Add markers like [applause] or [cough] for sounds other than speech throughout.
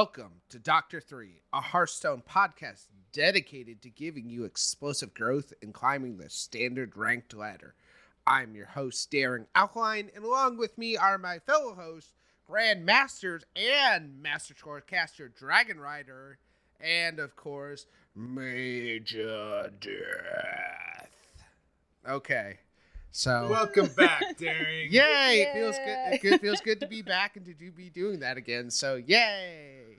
Welcome to Doctor 3, a Hearthstone podcast dedicated to giving you explosive growth and climbing the standard ranked ladder. I'm your host, Darren Alkaline, and along with me are my fellow hosts, Grand Masters and Master Chore Caster Dragon Rider, and of course, Major Death. Okay. So Welcome back, Daring. [laughs] Yay! It feels good. It feels good to be back and to do, be doing that again. So yay!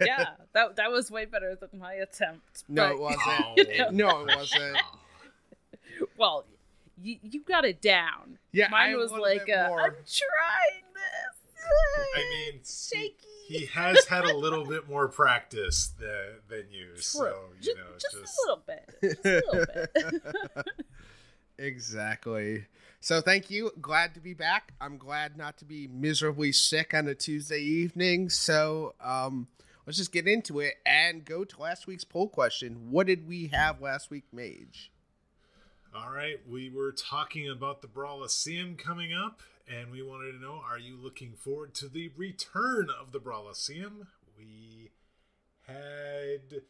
yeah, [laughs] that that was way better than my attempt. No, but- it wasn't. [laughs] Oh. It- no, it wasn't. Well, you you got it down. Yeah, Mine I'm a was like, bit uh, more- I'm trying this. I mean, shaky. He, he has had a little bit more practice than, than you, True. so you just, know, just, just, a little bit. Just a little bit. Exactly. So thank you. Glad to be back. I'm glad not to be miserably sick on a Tuesday evening. So um, let's just get into it and go to last week's poll question. What did we have last week, Mage? All right, we were talking about the Brawliseum coming up, and we wanted to know: Are you looking forward to the return of the Brawliseum? We had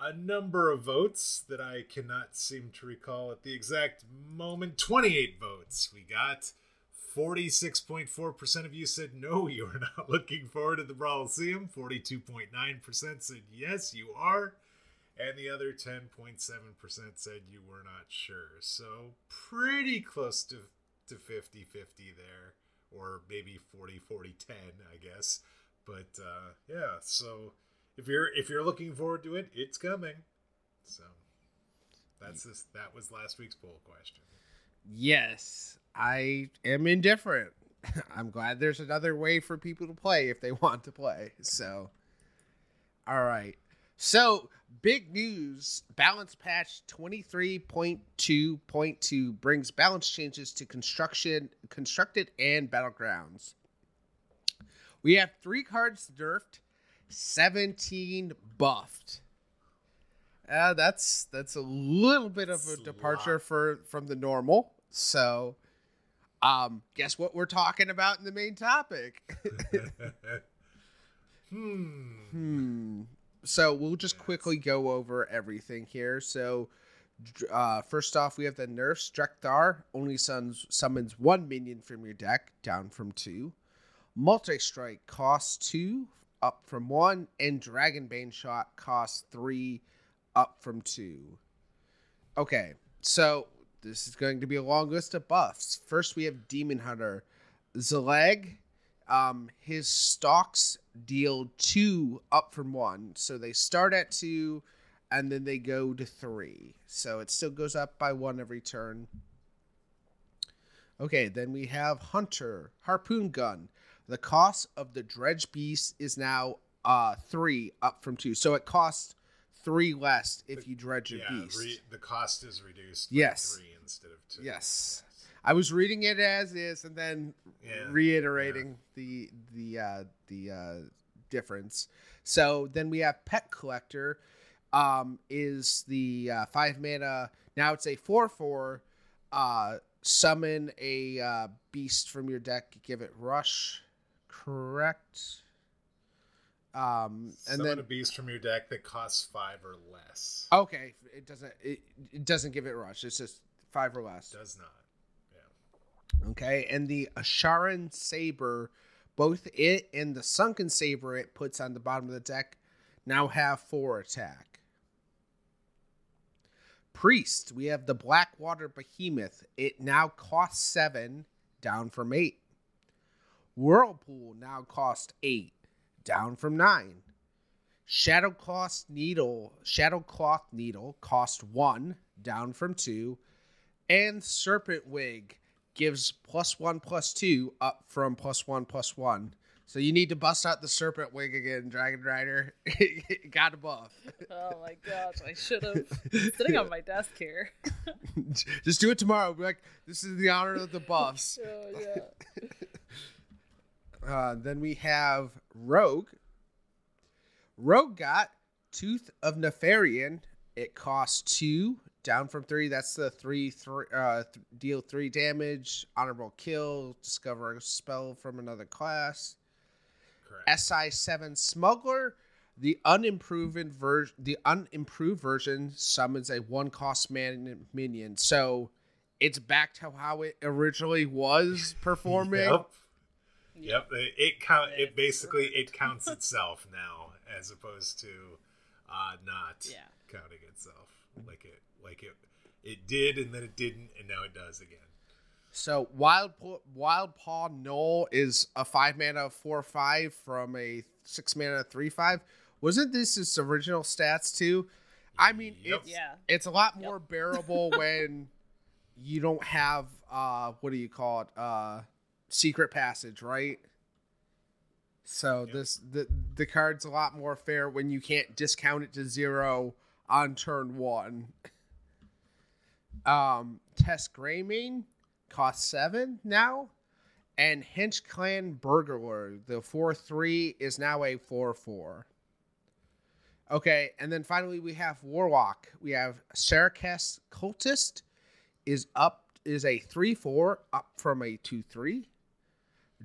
a number of votes that I cannot seem to recall at the exact moment. Twenty-eight votes. We got. 46.4% of you said no, [laughs] you are not looking forward to the Brawliseum. 42.9% said yes, you are and the other 10.7% said you were not sure. So pretty close to to 50-50 there or maybe 40 40 10, I guess. But uh yeah, so if you're if you're looking forward to it, it's coming. So that's this that was last week's poll question. Yes, I am indifferent. [laughs] I'm glad there's another way for people to play if they [laughs] want to play. So, all right. So, big news balance patch 23.2.2 brings balance changes to construction, constructed, and battlegrounds. We have three cards nerfed, 17 buffed. Uh, that's that's a little bit of a departure lot. for from the normal. So, um, guess what we're talking about in the main topic? [laughs] hmm. Hmm. So we'll just quickly go over everything here. So, uh, first off, we have the Nerf Strekthar. Only suns, summons one minion from your deck, down from two. Multi Strike costs two, up from one. And Dragon Bane Shot costs three, up from two. Okay, so this is going to be a long list of buffs. First, we have Demon Hunter. Xhilag, um, his stocks deal two up from one. So they start at two and then they go to three. So it still goes up by one every turn. Okay, then we have Hunter, Harpoon Gun. The cost of the Dredge Beast is now uh three up from two. So it costs three less if you dredge a Yeah, beast. re- the cost is reduced Yes. 3 instead of 2. Yes. I was reading it as is and then Yeah, reiterating the the uh the uh difference. So then we have Pet Collector um is the uh 5 mana now it's a 4 4 uh summon a uh beast from your deck give it rush correct um and Summon then a beast from your deck that costs 5 or less. okay it doesn't it, it doesn't give it rush it's just 5 or less Does not. Yeah. Okay, and the Azsharan Saber, both it and the Sunken Saber it puts on the bottom of the deck now have four attack. Priest, we have the Blackwater Behemoth. It now costs seven, down from eight. Whirlpool now costs eight, down from nine. Shadowcloth Needle, Shadowcloth Needle cost one, down from two. And Serpent Wig gives plus one plus two up from plus one plus one. So you need to bust out the serpent wig again, Dragon Rider. [laughs] Got a buff. oh my gosh, I should have sitting on my desk here. [laughs] Just do it tomorrow. Be like, this is the honor of the buffs. [laughs] Oh yeah. Uh, then we have Rogue. Rogue got Tooth of Nefarian. It costs two, down from three. That's the three, three uh, th- deal three damage, honorable kill, discover a spell from another class. Correct. SI7 Smuggler. The unimproved version, the unimproved version summons a one cost man minion. So it's back to how it originally was [laughs] performing. Yep. Yep. It, it count. It basically perfect. it counts [laughs] itself now, as opposed to uh, not Yeah. counting itself like it like it it did and then it didn't and now it does again. So wild Paw- Wildpaw Gnoll is a five mana four five from a six mana three five. Wasn't this its original stats too? I mean, Yep. it's Yeah. it's a lot Yep. more bearable [laughs] when you don't have uh what do you call it uh secret passage, right? So Yep. this the the card's a lot more fair when you can't discount it to zero on turn one. Um, Tess Greymane costs seven now, and Hench Clan Burglar, the four three is now a four four. Okay, and then finally we have Warlock. We have Sira'kess Cultist is up is a three four up from a two three.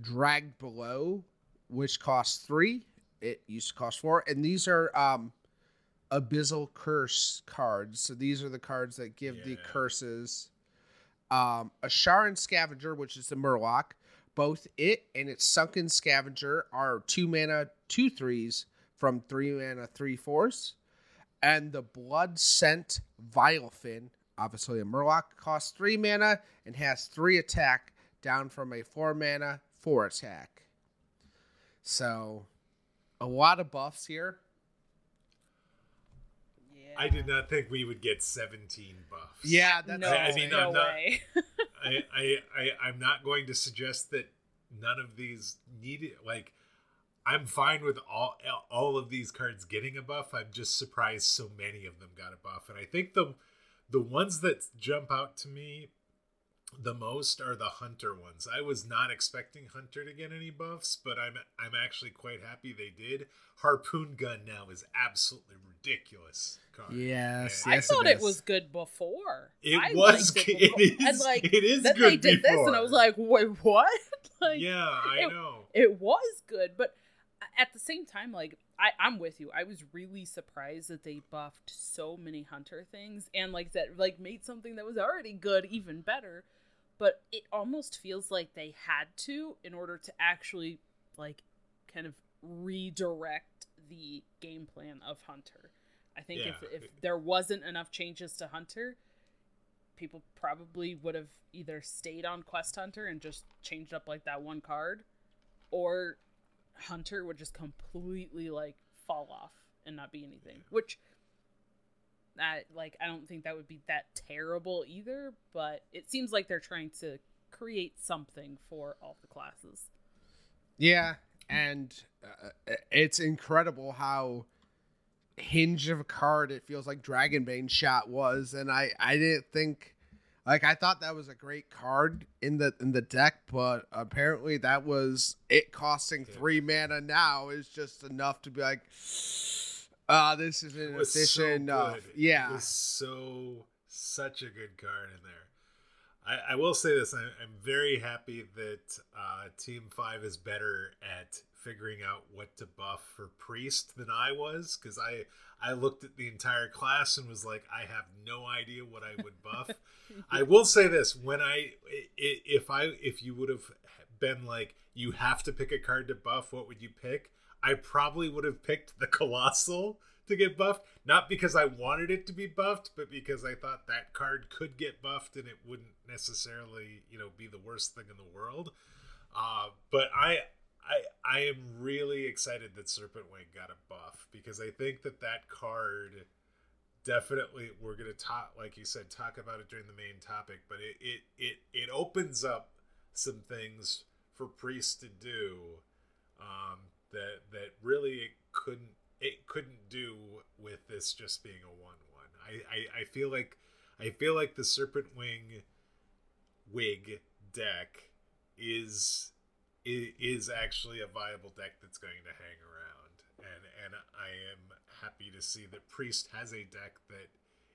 Dragged Below, which costs three. It used to cost four, and these are um Abyssal Curse cards. So these are the cards that give the curses. Um, Azsharan Scavenger, which is the Murloc. Both it and its Sunken Scavenger are two mana, two threes from three mana, three fours. And the Blood Scent Vilefin, obviously a Murloc, costs three mana and has three attack, down from a four mana, four attack. So, a lot of buffs here. Yeah. I did not think we would get 17 buffs. Yeah, that's no, I mean, no I'm not- way. [laughs] I, I, I, I'm not going to suggest that none of these needed. Like, I'm fine with all all of these cards getting a buff. I'm just surprised so many of them got a buff, and I think the the ones that jump out to me the most are the hunter ones. I was not expecting hunter to get any buffs, but I'm I'm actually quite happy they did. Harpoon gun now is absolutely ridiculous. Card. Yes, And I yes, thought it it, is. was good before. It I was liked good- [laughs] before. it is- and like it is then good they did this, and I was like, wait, what? [laughs] like, yeah, I it- know. it was good, but at the same time, like I, I'm with you. I was really surprised that they buffed so many hunter things and like that like made something that was already good even better. But it almost feels like they had to in order to actually like kind of redirect the game plan of Hunter. I think if Yeah. if there wasn't enough changes to Hunter, people probably would have either stayed on Quest Hunter and just changed up like that one card, or Hunter would just completely like fall off and not be anything. Which that like I don't think that would be that terrible either, but it seems like they're trying to create something for all the classes. Yeah, and uh, it's incredible how hinge of a card it feels like Dragonbane shot was, and I I didn't think like I thought that was a great card in the in the deck, but apparently that was it costing three mana now is just enough to be like. Uh, this is It an was so efficient enough. good. Yeah. It was so such a good card in there. I, I will say this: I, I'm very happy that uh, Team Five is better at figuring out what to buff for Priest than I was, because I I looked at the entire class and was like, I have no idea what I would buff. [laughs] I will say this: when I i- i- if I if you would have been like, you have to pick a card to buff, what would you pick? I probably would have picked the Colossal to get buffed, not because I wanted it to be buffed, but because I thought that card could get buffed and it wouldn't necessarily, you know, be the worst thing in the world. Uh, but I, I, I am really excited that Serpent Wig got a buff because I think that that card definitely we're gonna talk, like you said, talk about it during the main topic, but it it it, it opens up some things for Priest to do um, that that really it couldn't it couldn't do with this just being a one one. I, I I feel like I feel like the Serpent Wing wig deck is is actually a viable deck that's going to hang around and and I am happy to see that Priest has a deck that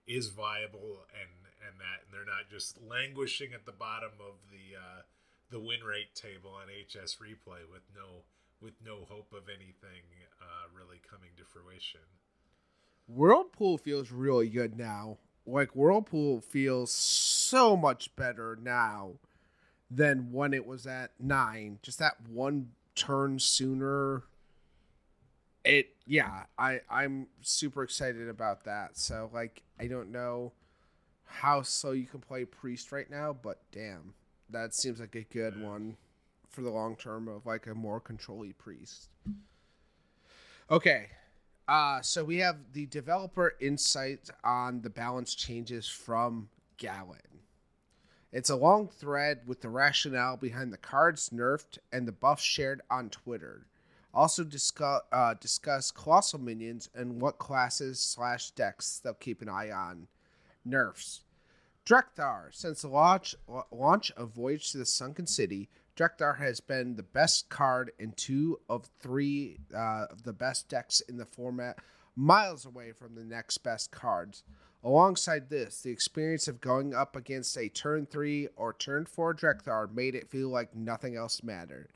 is viable and and that and they're not just languishing at the bottom of the uh the win rate table on HS replay with no with no hope of anything uh, really coming to fruition. Whirlpool feels really good now. Like Whirlpool feels so much better now than when it was at nine. Just that one turn sooner. It yeah, I I'm super excited about that. So like I don't know how slow you can play Priest right now, but damn, that seems like a good one for the long term of like a more controlly Priest. Okay, uh, so we have the developer insight on the balance changes from Galen. It's a long thread with the rationale behind the cards nerfed and the buffs shared on Twitter. Also discuss uh, discuss colossal minions and what classes slash decks they'll keep an eye on. Nerfs. Drekthar. Since the launch launch of Voyage to the Sunken City, Drekthar has been the best card in two of three uh, of the best decks in the format, miles away from the next best cards. Alongside this, the experience of going up against a turn 3 or turn 4 Drekthar made it feel like nothing else mattered.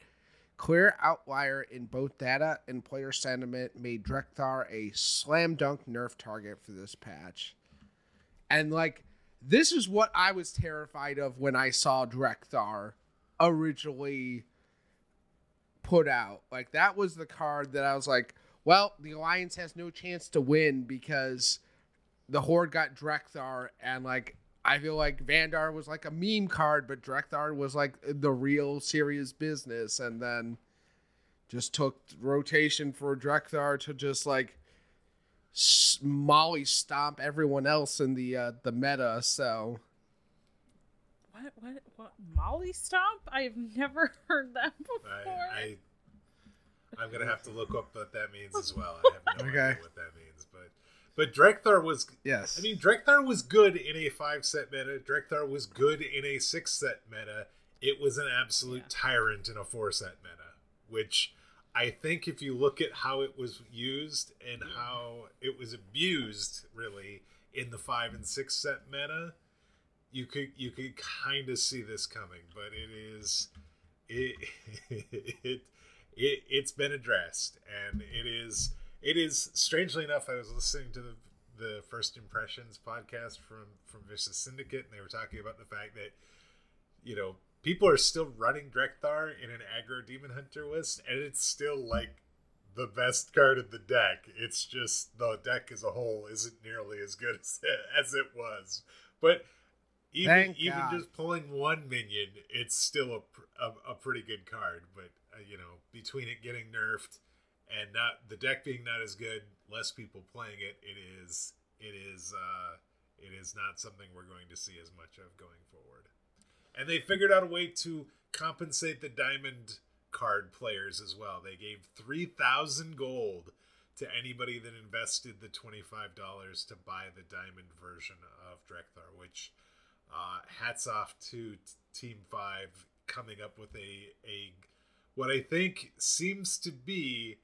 Clear outlier in both data and player sentiment made Drekthar a slam dunk nerf target for this patch. And like, this is what I was terrified of when I saw Drekthar originally put out. Like that was the card that I was like, well, the alliance has no chance to win because the horde got Drekthar and like I feel like Vandar was like a meme card, but Drekthar was like the real serious business, and then just took rotation for Drekthar to just like molly stomp everyone else in the uh, the meta. So what what what Molly Stomp? I've never [laughs] heard that before. I, I am gonna have to look up what that means as well. I have no [laughs] okay. idea what that means, but but Drekthar was yes. I mean Drekthar was good in a five set meta. Drekthar was good in a six set meta. It was an absolute yeah. tyrant in a four set meta, which I think if you look at how it was used and how it was abused, really in the five and six set meta, you could you could kind of see this coming, but it is it [laughs] it it it's been addressed, and it is it is strangely enough. I was listening to the the first impressions podcast from from Vicious Syndicate, and they were talking about the fact that you know people are still running Drekthar in an aggro demon hunter list, and it's still like the best card in the deck. It's just the deck as a whole isn't nearly as good [laughs] as, as it was. But even Thank even God. just pulling one minion, it's still a, a, a pretty good card. But uh, you know, between it getting nerfed and not the deck being not as good, less people playing it, it is it is uh, it is not something we're going to see as much of going forward. And they figured out a way to compensate the diamond card players as well. They gave three thousand gold to anybody that invested the twenty five dollars to buy the diamond version of Drekthar, which uh, hats off to Team Five coming up with a a what I think seems to be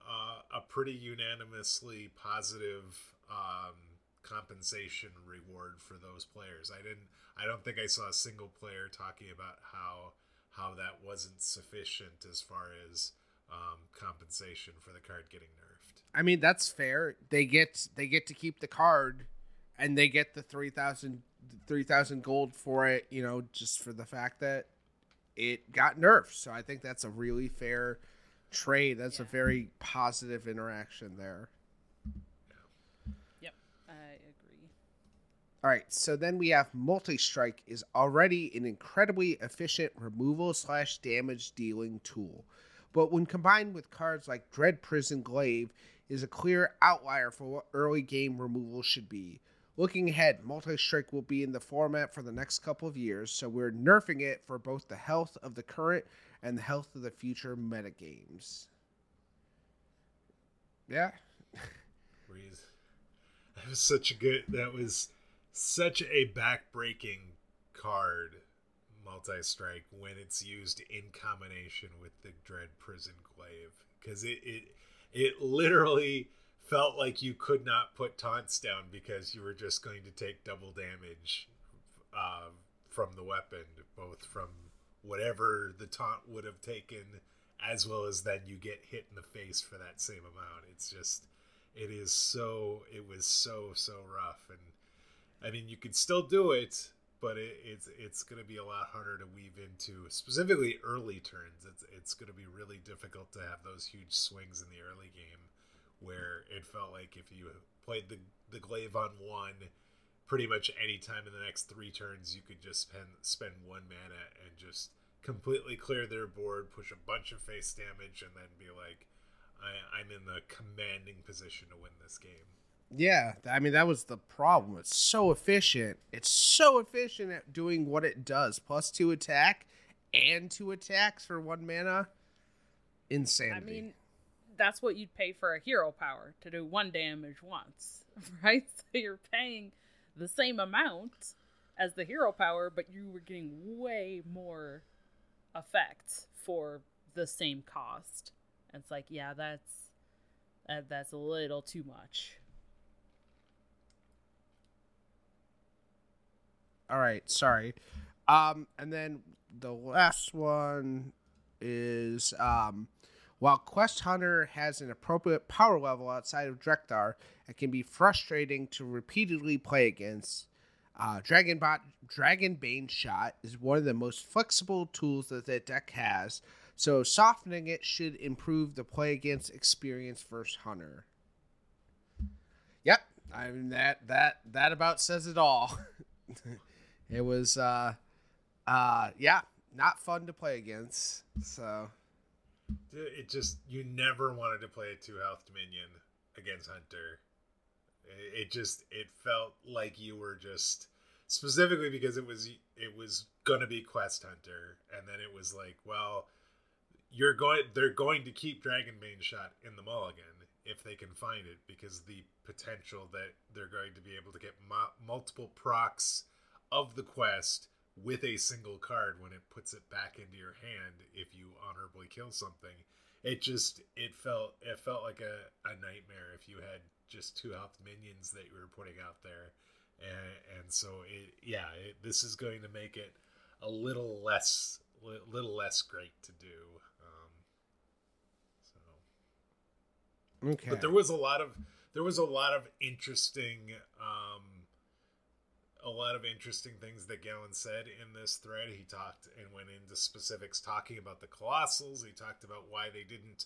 uh, a pretty unanimously positive um, compensation reward for those players. I didn't. I don't think I saw a single player talking about how how that wasn't sufficient as far as um, compensation for the card getting nerfed. I mean, that's fair. They get they get to keep the card, and they get the 3,000 3,000 gold for it, you know, just for the fact that it got nerfed. So I think that's a really fair trade. That's yeah. a very positive interaction there. Yep, I agree. All right, so then we have multi strike is already an incredibly efficient removal slash damage dealing tool, but when combined with cards like Dread Prison Glaive, is a clear outlier for what early game removal should be. Looking ahead, Multi Strike will be in the format for the next couple of years, so we're nerfing it for both the health of the current and the health of the future metagames. Yeah. Breeze. [laughs] That was such a good. That was such a backbreaking card, Multi Strike, when it's used in combination with the Dread Prison Glaive, because it it it literally felt like you could not put taunts down because you were just going to take double damage uh, from the weapon, both from whatever the taunt would have taken as well as then you get hit in the face for that same amount. It's just it is so it was so so rough and I mean you could still do it, but it, it's it's going to be a lot harder to weave into specifically early turns. It's it's going to be really difficult to have those huge swings in the early game where it felt like if you played the the glaive on one pretty much any time in the next three turns you could just spend spend one mana and just completely clear their board, push a bunch of face damage, and then be like, I, I'm in the commanding position to win this game. Yeah, I mean that was the problem. It's so efficient. It's so efficient at doing what it does. Plus two attack and two attacks for one mana. Insanity. I mean, that's what you'd pay for a hero power to do one damage once, [laughs] right? So you're paying the same amount as the hero power, but you were getting way more effect for the same cost. And it's like, yeah, that's that, that's a little too much. All right, sorry. Um, and then the last one is um, while Quest Hunter has an appropriate power level outside of Drekthar, it can be frustrating to repeatedly play against. Uh, Dragonbot Dragon Bane Shot is one of the most flexible tools that the deck has, so softening it should improve the play against experience versus Hunter. Yep, I mean that that that about says it all. [laughs] it was uh uh yeah, not fun to play against. So it just you never wanted to play a two health Dominion against Hunter. It just it felt like you were just specifically because it was it was gonna be Quest Hunter, and then it was like, well, you're going they're going to keep Dragonbane shot in the mulligan if they can find it because the potential that they're going to be able to get mu- multiple procs of the quest with a single card when it puts it back into your hand if you honorably kill something. It just it felt it felt like a, a nightmare if you had just two health minions that you were putting out there, and, and so it yeah it, this is going to make it a little less little less great to do. Um, so. Okay, but there was a lot of there was a lot of interesting um, a lot of interesting things that Galen said in this thread. He talked and went into specifics talking about the Colossals. He talked about why they didn't,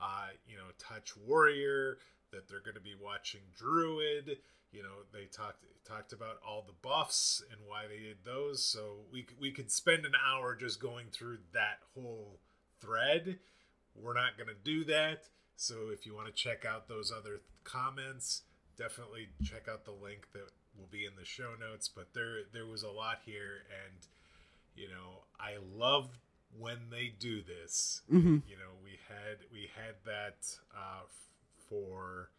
uh, you know, touch Warrior that they're going to be watching Druid. You know, they talked talked about all the buffs and why they did those. So we we could spend an hour just going through that whole thread. We're not going to do that. So if you want to check out those other comments, definitely check out the link that will be in the show notes. But there there was a lot here, and you know I love when they do this. Mm-hmm. You know we had we had that uh, for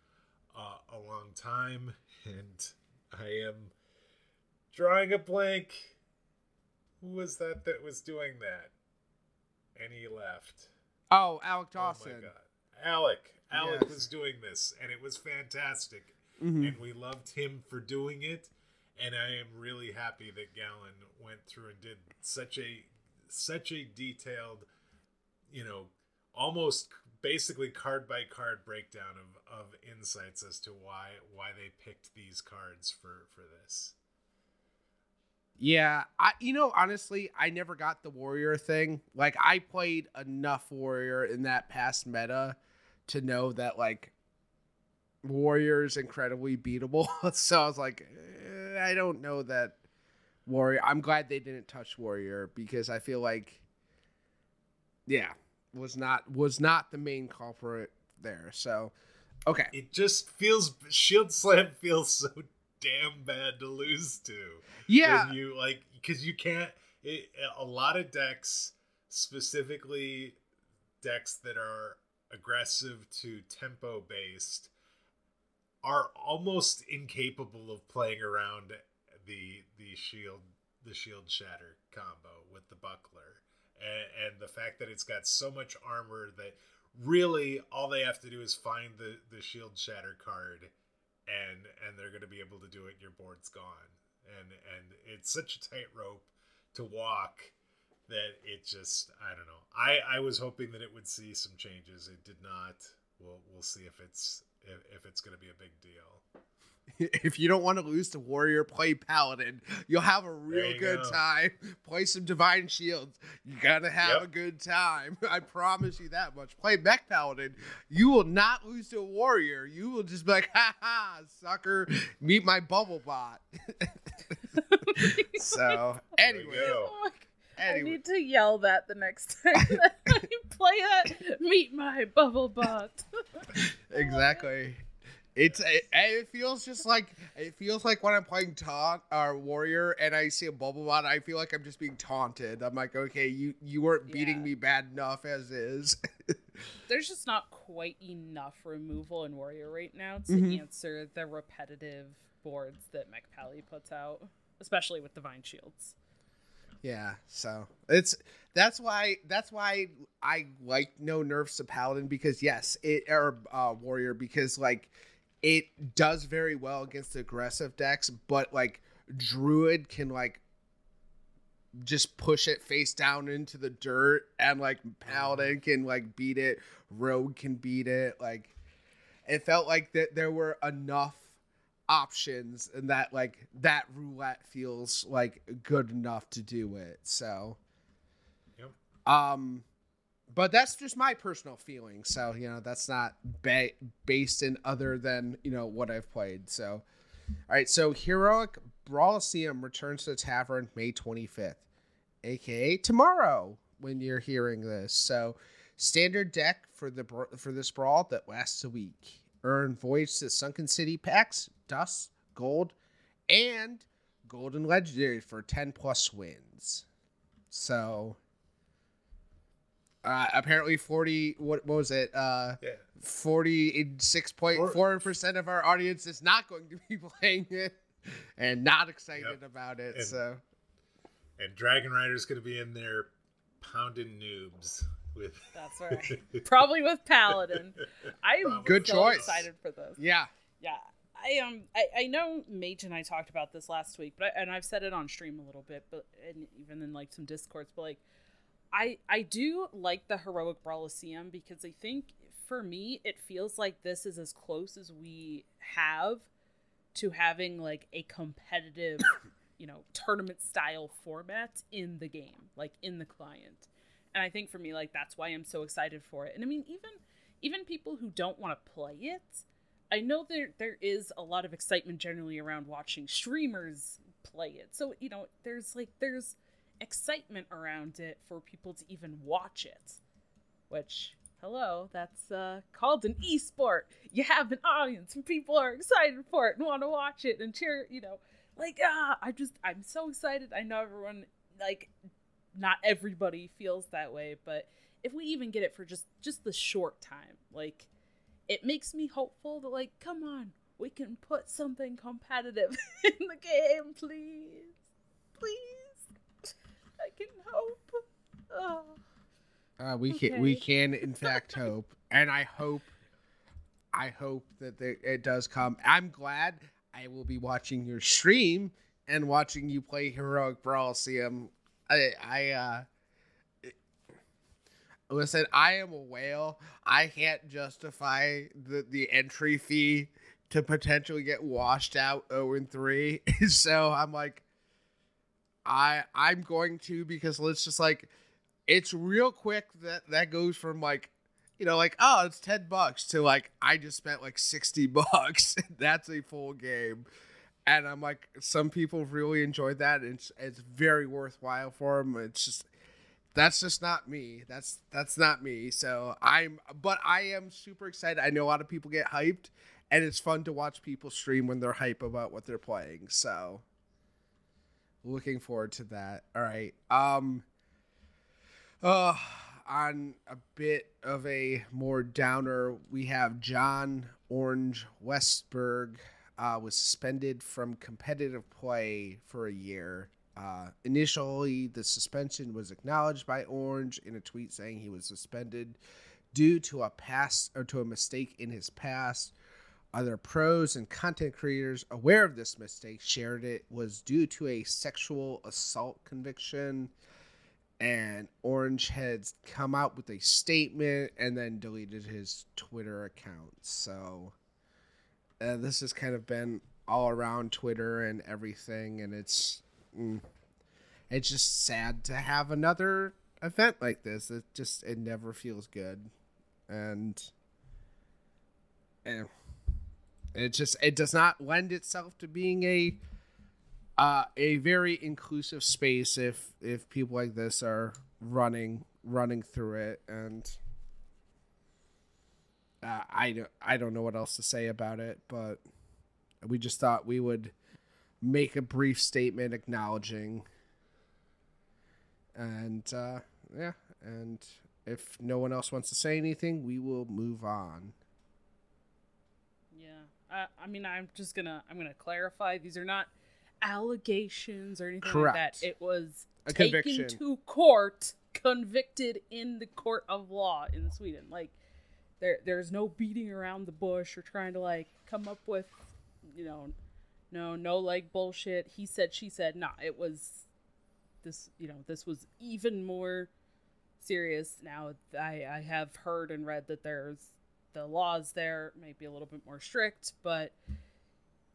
uh, a long time, and I am drawing a blank. Who was that that was doing that? And he left. Oh, Alec Dawson. Oh my god, Alec. Alec yes. was doing this, and it was fantastic. Mm-hmm. And we loved him for doing it. And I am really happy that Galen went through and did such a such a detailed, you know, almost basically card by card breakdown of, of insights as to why why they picked these cards for for this. Yeah, I you know honestly, I never got the warrior thing. Like I played enough warrior in that past meta to know that like warrior is incredibly beatable. [laughs] so I was like, eh, I don't know that warrior. I'm glad they didn't touch warrior because I feel like yeah, was not was not the main culprit there. So, okay. It just feels Shield Slam feels so damn bad to lose to. Yeah, you like because you can't. It, a lot of decks, specifically decks that are aggressive to tempo based, are almost incapable of playing around the the shield the shield shatter combo with the buckler and, and the fact that it's got so much armor that really all they have to do is find the the shield shatter card and and they're going to be able to do it your board's gone and and it's such a tightrope to walk that it just I don't know. I I was hoping that it would see some changes. It did not. We'll we'll see if it's if, if it's going to be a big deal. [laughs] if you don't want to lose to Warrior, play Paladin. You'll have a real good go. time. Play some Divine Shields. You're gonna have Yep. a good time. [laughs] I promise you that much. Play Mech Paladin. You will not lose to a Warrior. You will just be like, ha ha, sucker, meet my bubble bot. [laughs] so There you anyway, go. Oh my I need to yell that the next time that I play that. Meet my bubble bot. Exactly. It's it, it feels just like it feels like when I'm playing taunt or warrior and I see a bubble bot, I feel like I'm just being taunted. I'm like, okay, you you weren't beating Yeah. me bad enough as is. [laughs] There's just not quite enough removal in Warrior right now to Mhm. answer the repetitive boards that Mech Pally puts out, especially with Divine Shields. Yeah, so it's that's why that's why I like no nerfs to paladin because yes, it or uh, warrior because like it does very well against aggressive decks, but like druid can like just push it face down into the dirt and like paladin can like beat it. Rogue can beat it. Like it felt like that there were enough options and that like that roulette feels like good enough to do it so. Yep. um but that's just my personal feeling so you know that's not ba- based in other than you know what i've played so. All right so heroic brawliseum returns to the tavern may 25th aka tomorrow when you're hearing this so. Standard deck for the for this brawl that lasts a week. Earn voyage to sunken city packs dust gold and golden legendary for 10 plus wins so uh, apparently 40 what, what was it uh Yeah. 46.4% of our audience is not going to be [laughs] playing it and not excited Yep. about it And- so And Dragon Rider's going to be in there pounding noobs with. [laughs] That's right. Probably with Paladin. I'm Good so choice. excited for this. yeah Yeah, I um, I, I know Mage and I talked about this last week, but I, and I've said it on stream a little bit, but and even in like some discords, but like, I I do like the heroic brawliseum because I think for me it feels like this is as close as we have to having like a competitive, [coughs] you know, tournament style format in the game, like in the client. And I think for me, like that's why I'm so excited for it. And I mean, even even people who don't want to play it, I know there there is a lot of excitement generally around watching streamers play it. So, you know, there's like there's excitement around it for people to even watch it. Which hello, that's uh called an esport. You have an audience and people are excited for it and want to watch it and cheer, you know. Like ah, I just I'm so excited. I know everyone like not everybody feels that way, but if we even get it for just just the short time, like it makes me hopeful that like come on we can put something competitive [laughs] in the game please please i can hope oh. Uh, we can we can in [laughs] fact hope, and I hope, I hope that there, it does come. I'm glad I will be watching your stream and watching you play heroic brawliseum. I I uh, listen. I am a whale. I can't justify the the entry fee to potentially get washed out zero and three. [laughs] so I'm like, I I'm going to because let's just like it's real quick that that goes from like you know like oh it's 10 bucks to like i just spent like 60 [laughs] bucks that's a full game and i'm like some people really enjoyed that it's, it's very worthwhile for them it's just that's just not me. That's that's not me. So i'm but i am super excited. I know a lot of people get hyped and it's fun to watch people stream when they're hype about what they're playing. So looking forward to that. All right. Um uh, on a bit of a more downer, we have Jon Orange Westberg uh, was suspended from competitive play for a year. Uh, initially, the suspension was acknowledged by Orange in a tweet saying he was suspended due to a past or to a mistake in his past. Other pros and content creators aware of this mistake shared it was due to a sexual assault conviction and Orange has come out with a statement and then deleted his Twitter account. So uh, this has kind of been all around Twitter and everything, and it's mm, it's just sad to have another event like this. It just it never feels good, and and it just it does not lend itself to being a uh, a very inclusive space if if people like this are running running through it. And uh, I don't I don't know what else to say about it but we just thought we would make a brief statement acknowledging and uh, yeah and if no one else wants to say anything we will move on Yeah. I, I mean, I'm just gonna I'm gonna clarify. These are not allegations or anything like that. It was A taken conviction. to court, convicted in the court of law in Sweden. Like there there's no beating around the bush or trying to like come up with you know no no like bullshit. He said she said. Nah, it was this you know, this was even more serious now. I I have heard and read that there's the laws there may be a little bit more strict, but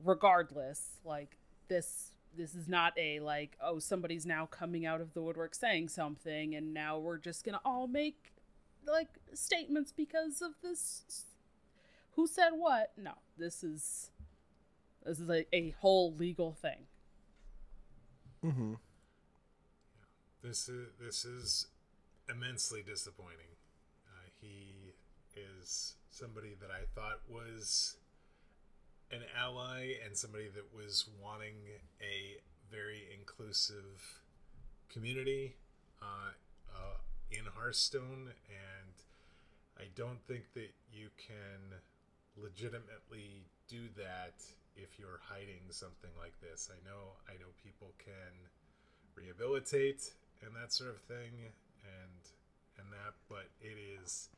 regardless, like this this is not a like oh somebody's now coming out of the woodwork saying something and now we're just gonna all make like statements because of this who said what no this is this is a, a whole legal thing mm-hmm. This is this is immensely disappointing. Uh, he is somebody that I thought was an ally and somebody that was wanting a very inclusive community uh, uh, in Hearthstone, and I don't think that you can legitimately do that if you're hiding something like this. I know I know people can rehabilitate and that sort of thing and and that but it is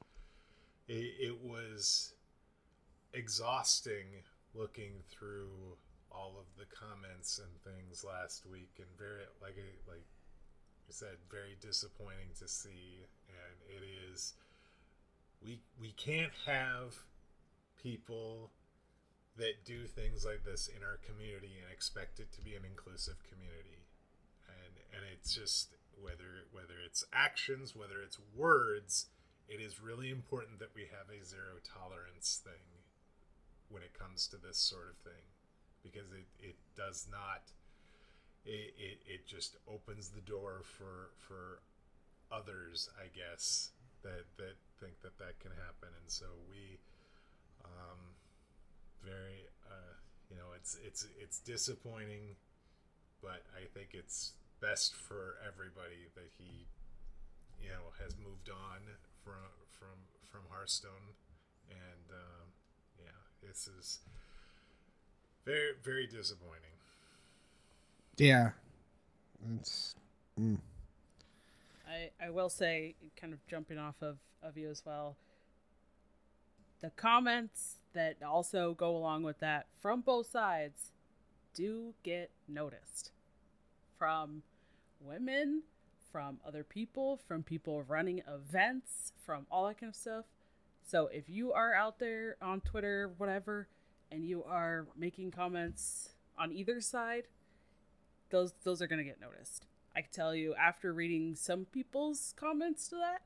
it, it was exhausting looking through all of the comments and things last week and very like like I said very disappointing to see and it is we we can't have people that do things like this in our community and expect it to be an inclusive community. And and it's just whether whether it's actions whether it's words it is really important that we have a zero tolerance thing when it comes to this sort of thing. Because it, it does not it, it, it just opens the door for for others i guess that that think that that can happen. And so we um very uh you know it's it's it's disappointing but I think it's best for everybody that he, you know, has moved on from from from Hearthstone, and um, yeah, this is very very disappointing. yeah it's mm. I, I will say, kind of jumping off of, of you as well, the comments that also go along with that from both sides do get noticed from women, from other people, from people running events, from all that kind of stuff. So if you are out there on Twitter, whatever, and you are making comments on either side, those those are to get noticed. I can tell you after reading some people's comments to that,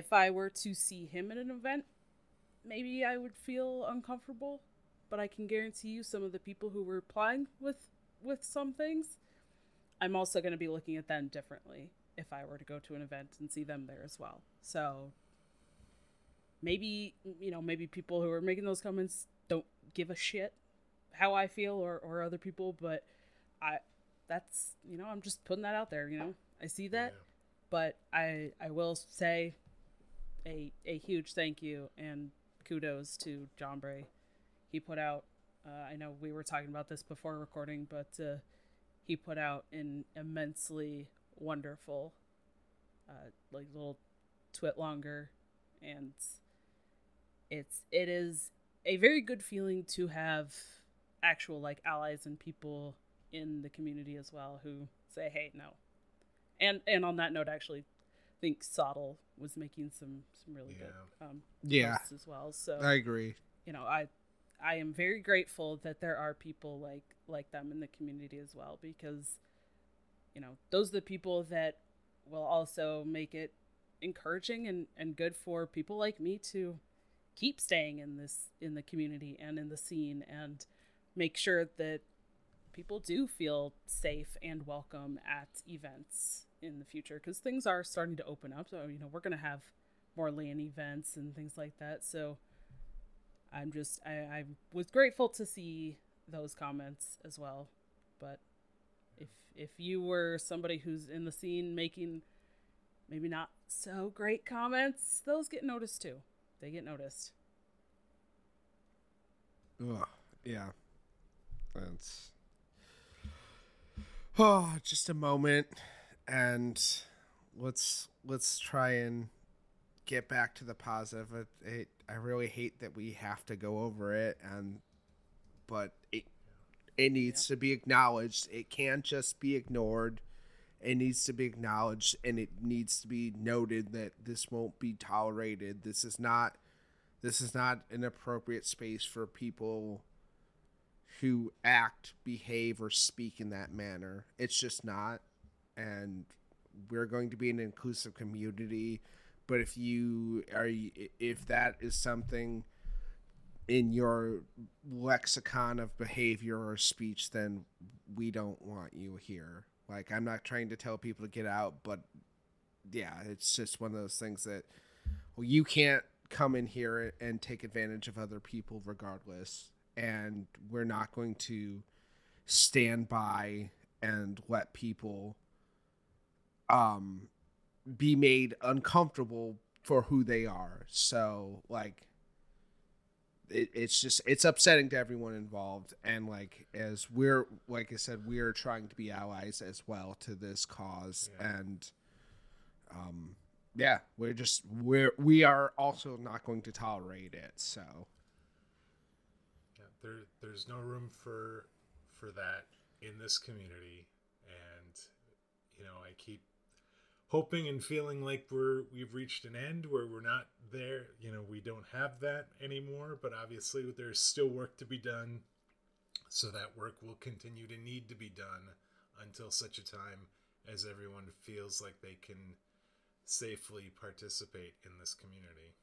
if I were to see him at an event, maybe I would feel uncomfortable. But I can guarantee you, some of the people who were replying with with some things, I'm also going to be looking at them differently if I were to go to an event and see them there as well. So maybe you know maybe people who are making those comments don't give a shit how I feel or, or other people, but I that's you know I'm just putting that out there. You know I see that, Yeah. but I I will say a a huge thank you and kudos to John Bray. He put out. Uh, I know we were talking about this before recording, but uh, he put out an immensely wonderful, uh, like little twit longer, and it's it is a very good feeling to have actual like allies and people in the community as well who say, "Hey, no, And and on that note, actually, think Sottle was making some some really Yeah. good um, Yeah, posts as well. So I agree. you know, I I am very grateful that there are people like like them in the community as well because you know, those are the people that will also make it encouraging and, and good for people like me to keep staying in this in the community and in the scene and make sure that people do feel safe and welcome at events in the future because things are starting to open up so you know we're going to have more LAN events and things like that so I'm just I, I was grateful to see those comments as well. But if if you were somebody who's in the scene making maybe not so great comments, those get noticed too. They get noticed. Ugh, yeah. That's oh, [sighs] just a moment, and let's let's try and get back to the positive. It, it, I really hate that we have to go over it, and but it it needs to be acknowledged. It can't just be ignored. It needs to be acknowledged, and it needs to be noted that this won't be tolerated. This is not this is not an appropriate space for people who act, behave, or speak in that manner. It's just not. And we're going to be an inclusive community. But if you are, if that is something in your lexicon of behavior or speech, then we don't want you here. Like, I'm not trying to tell people to get out, but yeah, it's just one of those things that, well, you can't come in here and take advantage of other people regardless and we're not going to stand by and let people um be made uncomfortable for who they are. So like it, it's just it's upsetting to everyone involved. And like as we're like i said we're trying to be allies as well to this cause. Yeah. and um yeah we're just we're we are also not going to tolerate it. So. Yeah, there there's no room for for that in this community, and you know I keep hoping and feeling like we're we've reached an end where we're not there. You know we don't have that anymore, but obviously there's still work to be done. So that work will continue to need to be done until such a time as everyone feels like they can safely participate in this community.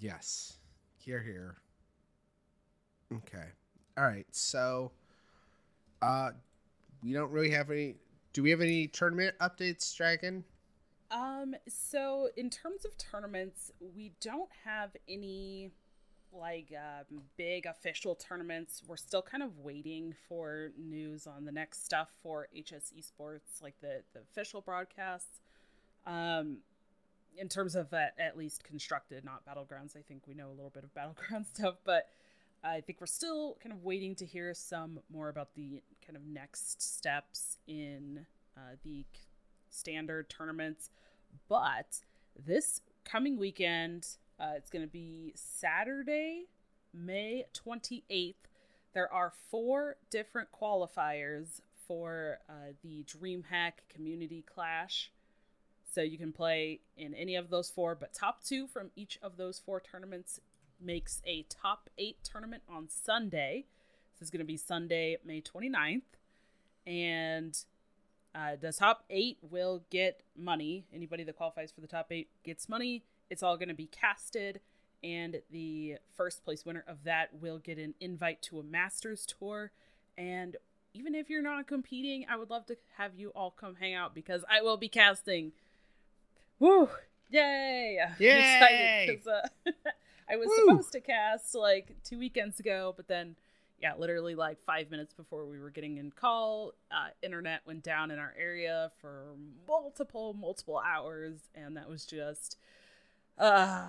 Yes. Here, here. Okay. All right. So, uh, we don't really have any. Do we have any tournament updates, Dragon? Um, so in terms of tournaments, we don't have any like um, big official tournaments. We're still kind of waiting for news on the next stuff for HS Esports, like the the official broadcasts. Um, in terms of at, at least constructed, not battlegrounds. I think we know a little bit of [laughs] battleground stuff, but I think we're still kind of waiting to hear some more about the kind of next steps in uh, the standard tournaments. But this coming weekend, uh, it's going to be Saturday, May 28th. There are four different qualifiers for uh, the DreamHack Community Clash. So you can play in any of those four, but top two from each of those four tournaments makes a top eight tournament on Sunday. This is going to be Sunday, May 29th. And uh, the top eight will get money. Anybody that qualifies for the top eight gets money. It's all going to be casted. And the first place winner of that will get an invite to a Masters tour. And even if you're not competing, I would love to have you all come hang out because I will be casting. Woo! Yay! I'm Yay! excited 'cause, uh, [laughs] I was Woo! supposed to cast like two weekends ago, but then, yeah, literally like five minutes before we were getting in call, uh, internet went down in our area for multiple, multiple hours, and that was just, uh,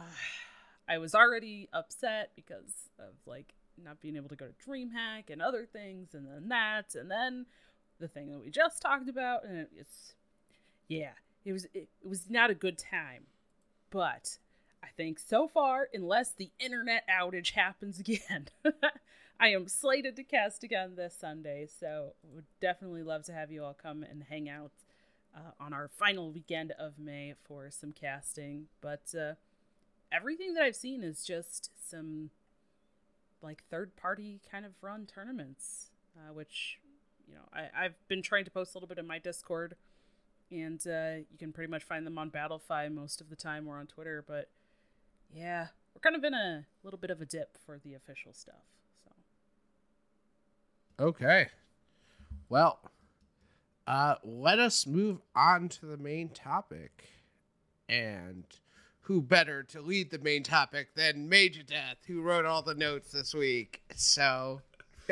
I was already upset because of like not being able to go to DreamHack and other things, and then that, and then the thing that we just talked about, and it's, yeah, it was it, it was not a good time, but I think so far, unless the internet outage happens again, [laughs] I am slated to cast again this Sunday. So would definitely love to have you all come and hang out uh, on our final weekend of May for some casting. But uh, everything that I've seen is just some like third party kind of run tournaments, uh, which you know I, I've been trying to post a little bit in my Discord, and uh, you can pretty much find them on Battlefy most of the time or on Twitter. But yeah, we're kind of in a little bit of a dip for the official stuff. So Okay. Well, uh, let us move on to the main topic. And who better to lead the main topic than Major Death, who wrote all the notes this week? So, [laughs]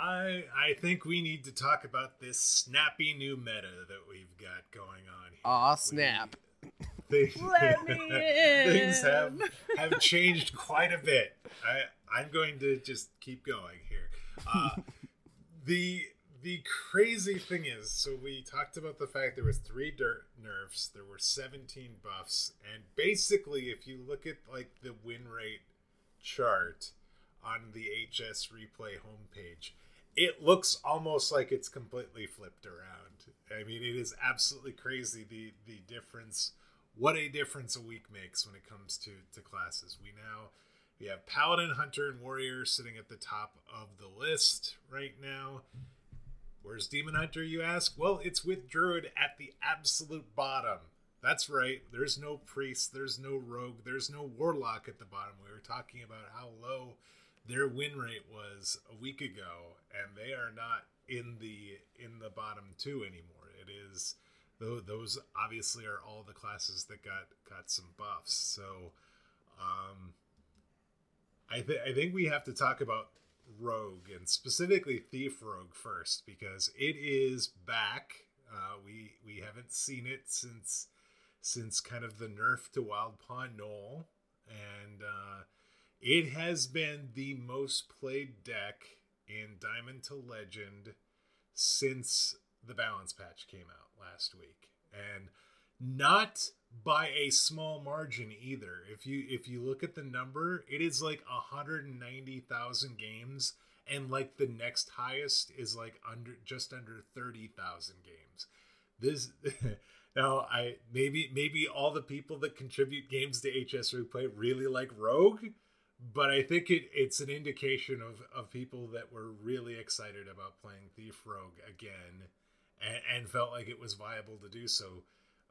I I think we need to talk about this snappy new meta that we've got going on here. aw, snap. We- [laughs] Let me [laughs] things have have changed quite a bit. I I'm going to just keep going here. Uh, [laughs] the the crazy thing is, so we talked about the fact there was three dirt nerfs, there were 17 buffs, and basically, if you look at like the win rate chart on the HS replay homepage, it looks almost like it's completely flipped around. I mean, it is absolutely crazy the the difference. What a difference a week makes when it comes to to classes. We now we have Paladin, Hunter, and Warrior sitting at the top of the list right now. Where's Demon Hunter, you ask? Well, it's with Druid at the absolute bottom. That's right. There's no priest, there's no rogue, there's no warlock at the bottom. We were talking about how low their win rate was a week ago, and they are not in the in the bottom two anymore. It is though those obviously are all the classes that got got some buffs. So um I, th- I think we have to talk about Rogue and specifically Thief Rogue first because it is back. Uh, we we haven't seen it since since kind of the nerf to Wildpaw Gnoll, and uh, it has been the most played deck in Diamond to Legend since the balance patch came out last week, and not by a small margin either. If you if you look at the number, it is like 190,000 games and like the next highest is like under just under 30,000 games. This [laughs] now I maybe maybe all the people that contribute games to HS Replay really like Rogue, but I think it it's an indication of of people that were really excited about playing Thief Rogue again and, and felt like it was viable to do so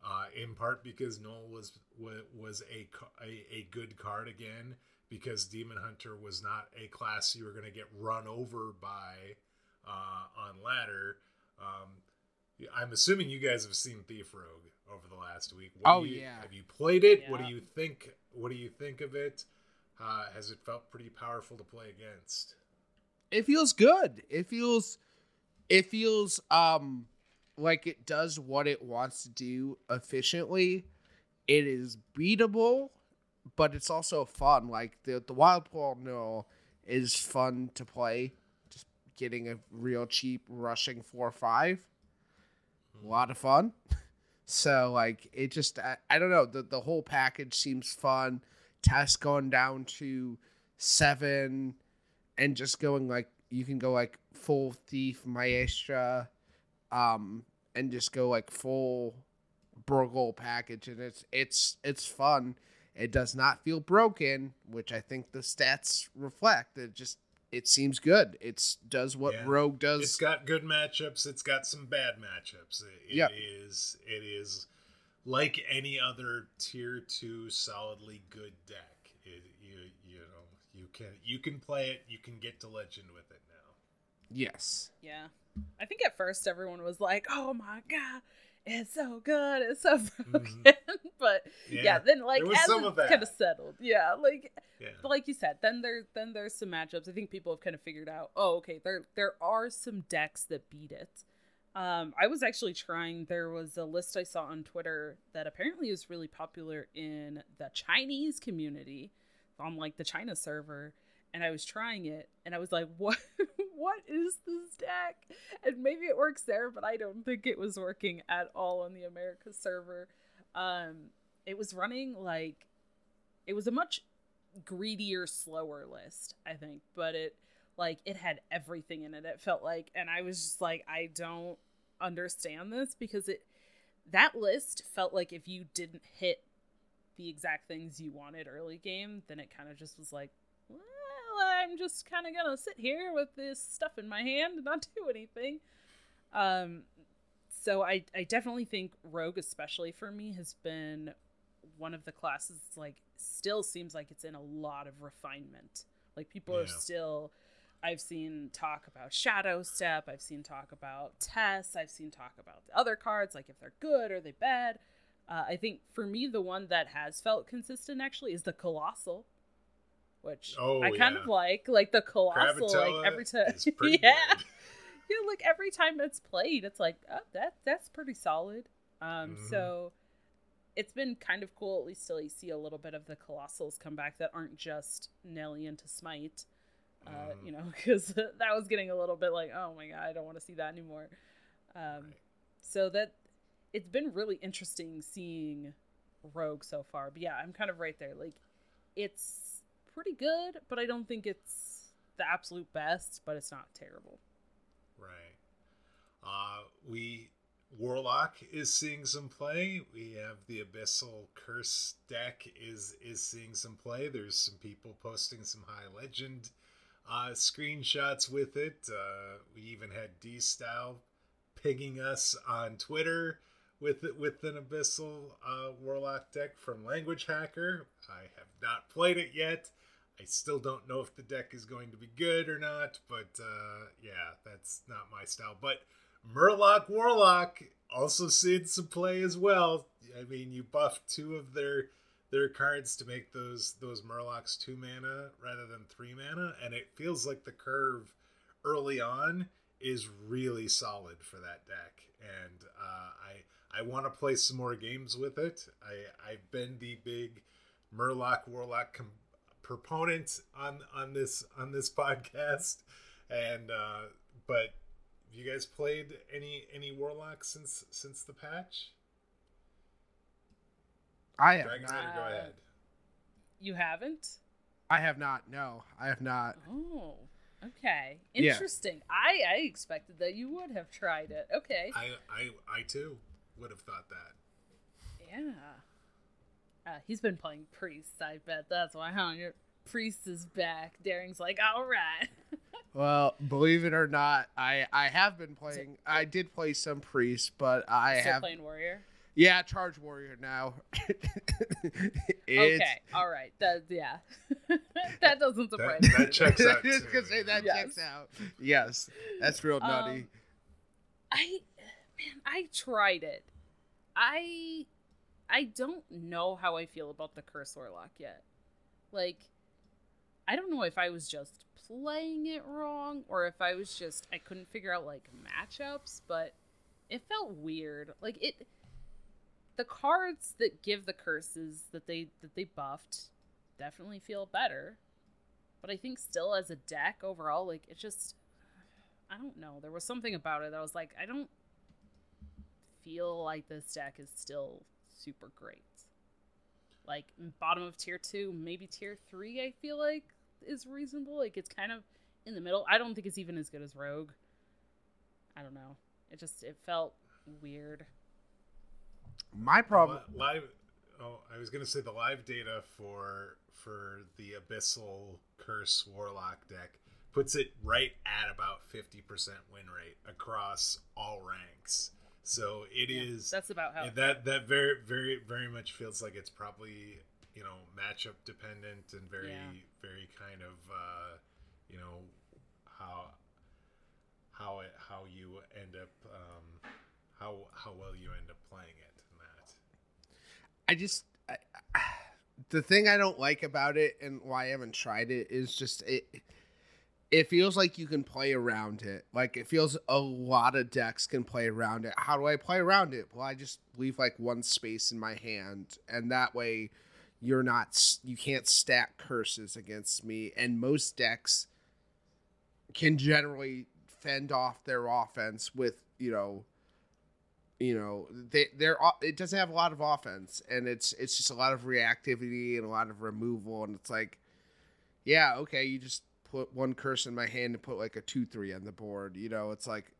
uh, in part because Gnoll was was, was a, a a good card again because Demon Hunter was not a class you were going to get run over by uh, on ladder. Um, I'm assuming you guys have seen Thief Rogue over the last week. What Oh, you- yeah. Have you played it? What do you think? What do you think of it? Uh, has it felt pretty powerful to play against? it feels good. It feels it feels um like it does what it wants to do efficiently. It is beatable, but it's also fun. Like the the Wildpaw Gnoll is fun to play. Just getting a real cheap rushing four five. A lot of fun. [laughs] So like it just I, I don't know the the whole package seems fun. Tess going down to seven and just going like you can go like full thief maestra um and just go like full burgle package and it's it's it's fun it does not feel broken which i think the stats reflect it just it seems good it's does what Yeah. rogue does It's got good matchups. It's got some bad matchups. It, it Yep. is- It is like any other tier two solidly good deck. It, you you know you can you can play it. You can get to legend with it now. yes Yeah. I think at first everyone was like, "Oh my god, it's so good, it's so [laughs] broken." [laughs] but yeah. then like Mm-hmm. as it's kind of settled, yeah, like Yeah. like you said, then there then there's some matchups. I think people have kind of figured out, oh, okay, there there are some decks that beat it. Um, I was actually trying. There was a list I saw on Twitter that apparently is really popular in the Chinese community, on like the China server, and I was trying it, and I was like, [laughs] what What is this deck? And maybe it works there, but I don't think it was working at all on the America server. Um, it was running like it was a much greedier, slower list, I think, but it like it had everything in it. It felt like, and I was just like, I don't understand this because it that list felt like if you didn't hit the exact things you wanted early game, then it kind of just was like, I'm just kind of gonna sit here with this stuff in my hand and not [laughs] do anything. Um, so I I definitely think Rogue, especially for me, has been one of the classes like still seems like it's in a lot of refinement. Like people are still I've seen talk about Shadow Step, I've seen talk about Tess, I've seen talk about the other cards, like if they're good or they bad. Uh, I think for me, the one that has felt consistent actually is the Colossal, which Oh, I kind yeah. of like. Like the Colossal, Gravitella like every time, [laughs] yeah, [laughs] yeah, like every time it's played, it's like oh, that that's pretty solid. Um, Mhm. so it's been kind of cool at least till you see a little bit of the Colossals come back that aren't just Nelly into Smite. Uh, Mhm. you know, [laughs] because that was getting a little bit like, oh my god, I don't want to see that anymore. Um, Right. so that it's been really interesting seeing Rogue so far. But yeah, I'm kind of right there. Like, it's pretty good, but I don't think it's the absolute best. But it's not terrible. Right. Uh, we Warlock is seeing some play. We have the Abyssal Curse deck is is seeing some play. There's some people posting some high legend uh, screenshots with it. Uh, we even had D Style pigging us on Twitter with with an Abyssal uh, Warlock deck from Language Hacker. I have not played it yet. I still don't know if the deck is going to be good or not, but uh, yeah, that's not my style. But Murloc Warlock also seeing some play as well. I mean, you buff two of their their cards to make those those Murlocs two mana rather than three mana, and it feels like the curve early on is really solid for that deck. And uh, I I want to play some more games with it. I I've been the big Murloc Warlock com- proponent on on this on this [laughs] podcast, and uh, but have you guys played any any Warlock since since the patch? I have Dragon not. Rider, go Uh, ahead. You haven't? I have not. No, I have not. Oh, okay. Yeah. Interesting. I I expected that you would have tried it. Okay. I I I too would have thought that. Yeah. Uh, he's been playing Priest, I bet. That's why, huh? Your Priest is back. Daring's like, all right. [laughs] Well, believe it or not, I I have been playing. I did play some priest, but I Still have playing Warrior? yeah, charge warrior now. [laughs] It's- Okay, all right. That, yeah. [laughs] that doesn't surprise That, me. that checks out. Just gonna say that Yes. checks out. Yes, that's real nutty. Um, I man, I tried it. I I don't know how I feel about the Curse Warlock yet. Like I don't know if I was just playing it wrong or if I was just I couldn't figure out like matchups, but it felt weird. Like it the cards that give the curses that they that they buffed definitely feel better. But I think still as a deck overall, like it just I don't know. There was something about it that I was like, I don't feel like this deck is still super great. Like bottom of tier two, maybe tier three, I feel like is reasonable. Like it's kind of in the middle. I don't think it's even as good as Rogue. I don't know. It just it felt weird. My problem. Li- live. Oh, I was gonna say the live data for for the Abyssal Curse Warlock deck puts it right at about fifty percent win rate across all ranks. So it Yeah, is That's about how. that that very very very much feels like it's probably you know matchup dependent and very Yeah. very kind of uh, you know how how it how you end up um, how how well you end up playing it and that. I just I, the thing I don't like about it and why I haven't tried it is just it. It feels like you can play around it. Like it feels a lot of decks can play around it. How do I play around it? Well, I just leave like one space in my hand, and that way, you're not you can't stack curses against me. And most decks can generally fend off their offense with you know you know they they're it doesn't have a lot of offense and it's it's just a lot of reactivity and a lot of removal and it's like yeah okay you just put one curse in my hand and put like a 2-3 on the board you know it's like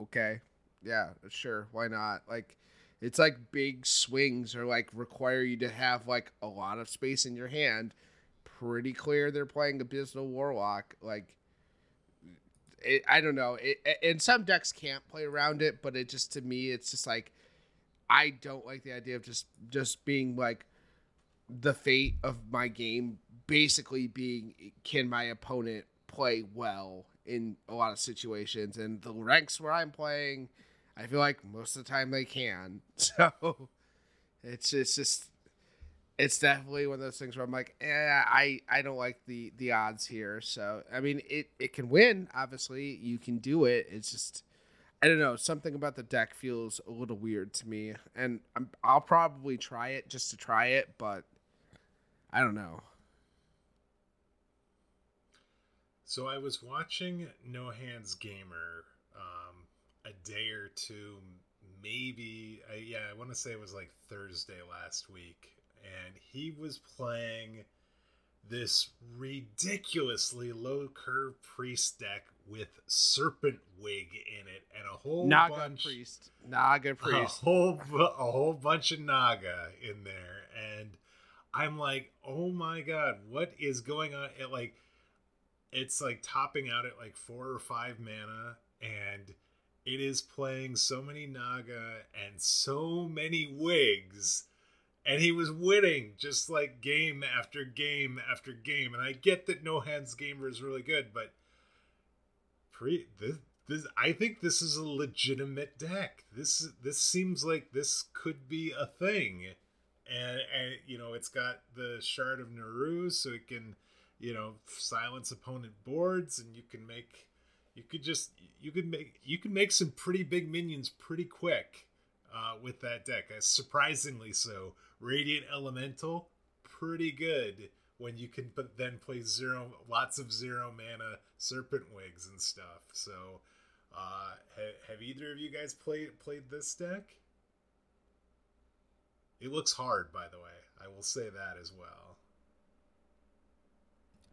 okay yeah, sure, why not? Like, it's like big swings or like require you to have like a lot of space in your hand. Pretty clear they're playing Abysmal Warlock. Like, it, I don't know. It, and some decks can't play around it, but it just to me, it's just like I don't like the idea of just just being like the fate of my game basically being can my opponent play well in a lot of situations? And the ranks where I'm playing I feel like most of the time they can. [laughs] So it's it's just it's definitely one of those things where I'm like eh, I I don't like the the odds here. So I mean it it can win obviously. You can do it. It's just I don't know. Something about the deck feels a little weird to me. And I'm, I'll probably try it just to try it but I don't know So I was watching No Hands Gamer um, a day or two, maybe. I, yeah, I want to say it was like Thursday last week, and he was playing this ridiculously low curve priest deck with serpent wig in it and a whole Naga bunch priest Naga a priest whole a whole bunch of naga in there and i'm like oh my god what is going on it like it's like topping out at like four or five mana and it is playing so many naga and so many wigs and he was winning just like game after game after game and i get that no hands gamer is really good but pre this this I think this is a legitimate deck. This this seems like this could be a thing, and and you know it's got the shard of Naaru, so it can you know silence opponent boards, and you can make you could just you could make you can make some pretty big minions pretty quick uh, with that deck. Uh, surprisingly so. Radiant Elemental, pretty good when you can put then play zero lots of zero mana serpent wigs and stuff. So uh, ha- have either of you guys played played this deck? It looks hard, by the way. I will say that as well.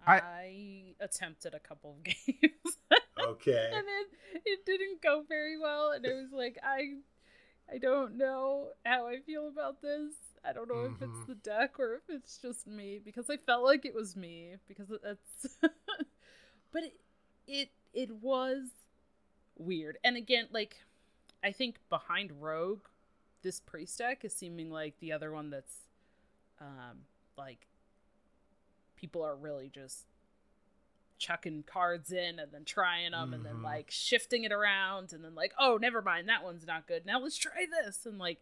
I, I- attempted a couple of [laughs] games. Okay. and it it didn't go very well and it was like i i don't know how i feel about this i don't know if it's Mhm. the deck or if it's just me because i felt like it was me because it's [laughs] but it, it it was weird and again like i think behind rogue this priest deck is seeming like the other one that's um like people are really just chucking cards in and then trying them and then Mhm. like shifting it around and then like oh never mind that one's not good. Now let's try this. And like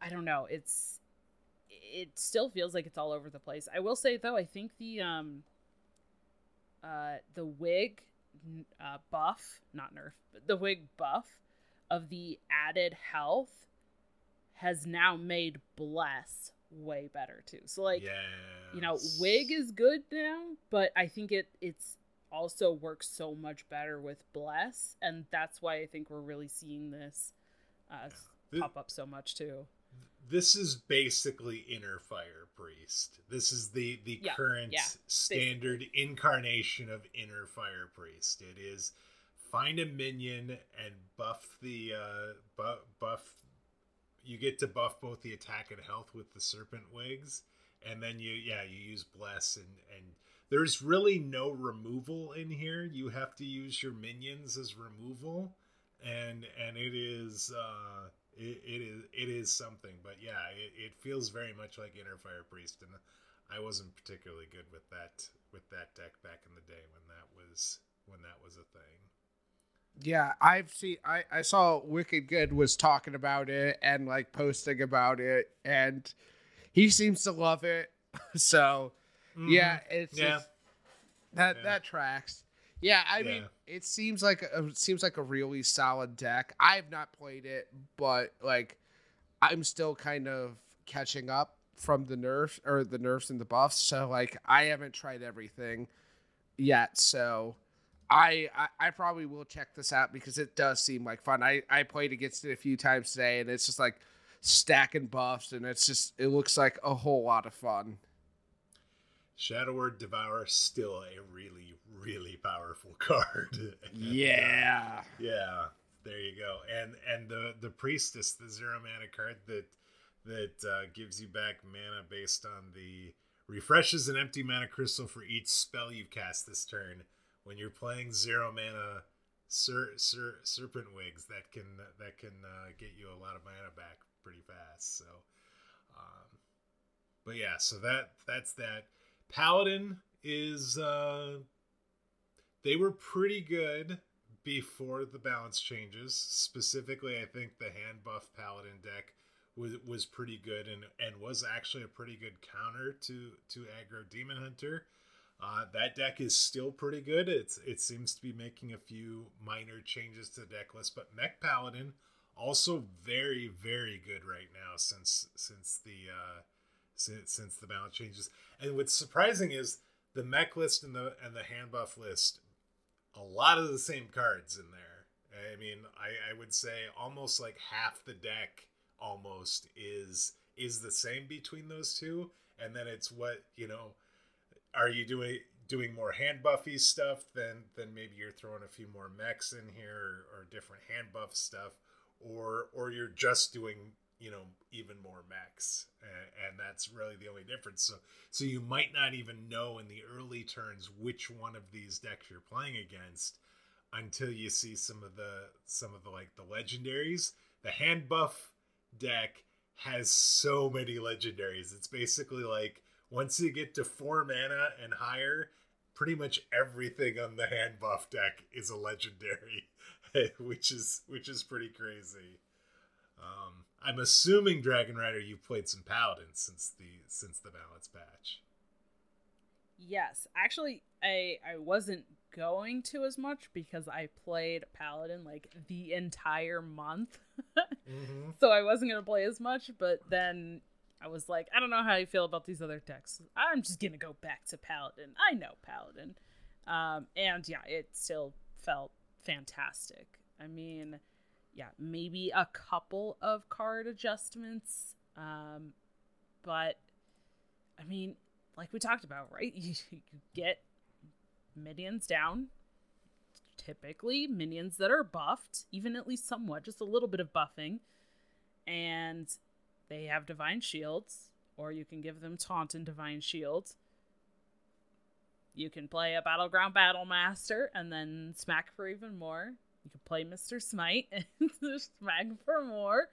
i don't know. It's it still feels like it's all over the place. I will say though i think the um uh the wig uh buff not nerf but the wig buff of the added health has now made bless way better too so like yeah. you know wig is good now but i think it it's also works so much better with bless and that's why i think we're really seeing this uh Th- pop up so much too This is basically Inner Fire Priest. This is the the Yeah, current yeah, standard incarnation of Inner Fire Priest. It is find a minion and buff the uh, buff buff. You get to buff both the attack and health with the Serpent Wigs, and then you yeah you use Bless and and there's really no removal in here. You have to use your minions as removal, and and it is. uh it, it is it is something but yeah it, it feels very much like inner fire priest and i wasn't particularly good with that with that deck back in the day when that was when that was a thing Yeah, I've seen. I I saw Wicked Good was talking about it and like posting about it, and he seems to love it. [laughs] So yeah, it's Mm-hmm. Yeah. just- that Yeah. that tracks. Yeah, I mean, it seems like a, it seems like a really solid deck. I've not played it, but like, I'm still kind of catching up from the nerfs or the nerfs and the buffs. So like, I haven't tried everything yet. So I, I I probably will check this out because it does seem like fun. I I played against it a few times today, and it's just like stacking buffs, and it's just it looks like a whole lot of fun. shadow word devour still a really really powerful [laughs] card And, [laughs] uh, Yeah. yeah there you go. And and the the priestess, the zero mana card that that uh, gives you back mana based on the refreshes an empty mana crystal for each spell you've cast this turn. When you're playing zero mana ser, ser, serpent wigs, that can that can uh, get you a lot of mana back pretty fast. So, um, but yeah, so that that's that. Paladin is uh, they were pretty good before the balance changes. Specifically, I think the hand buff Paladin deck was was pretty good and and was actually a pretty good counter to to aggro Demon Hunter. Uh, that deck is still pretty good. It's it seems to be making a few minor changes to the deck list, but Mech Paladin also very very good right now since since the uh, since since the balance changes. And what's surprising is the mech list and the and the hand buff list, a lot of the same cards in there. I mean, I, I would say almost like half the deck almost is is the same between those two, and then it's what you know. Are you doing doing more hand buffy stuff? Then then maybe you're throwing a few more mechs in here or, or different hand buff stuff, or or you're just doing you know even more mechs and, and, that's really the only difference. So so you might not even know in the early turns which one of these decks you're playing against until you see some of the some of the like the legendaries. The hand buff deck has so many legendaries. It's basically like once you get to four mana and higher pretty much everything on the hand buff deck is a legendary [laughs] which is which is pretty crazy um, I'm assuming Dragon Rider you've played some paladins since the since the balance patch. Yes, actually, I I wasn't going to as much because I played paladin like the entire month, [laughs] mm-hmm. so I wasn't gonna play as much. But then I was like, I don't know how you feel about these other decks. I'm just gonna go back to paladin. I know paladin, um, and yeah, it still felt fantastic. I mean yeah, maybe a couple of card adjustments. Um, but I mean, like we talked about, right? [laughs] You, you get minions down. Typically, minions that are buffed, even at least somewhat, just a little bit of buffing. And they have divine shields, or you can give them taunt and divine shields. You can play a battleground battle master and then smack for even more. You can play Mr. Smite [laughs] and smack for more.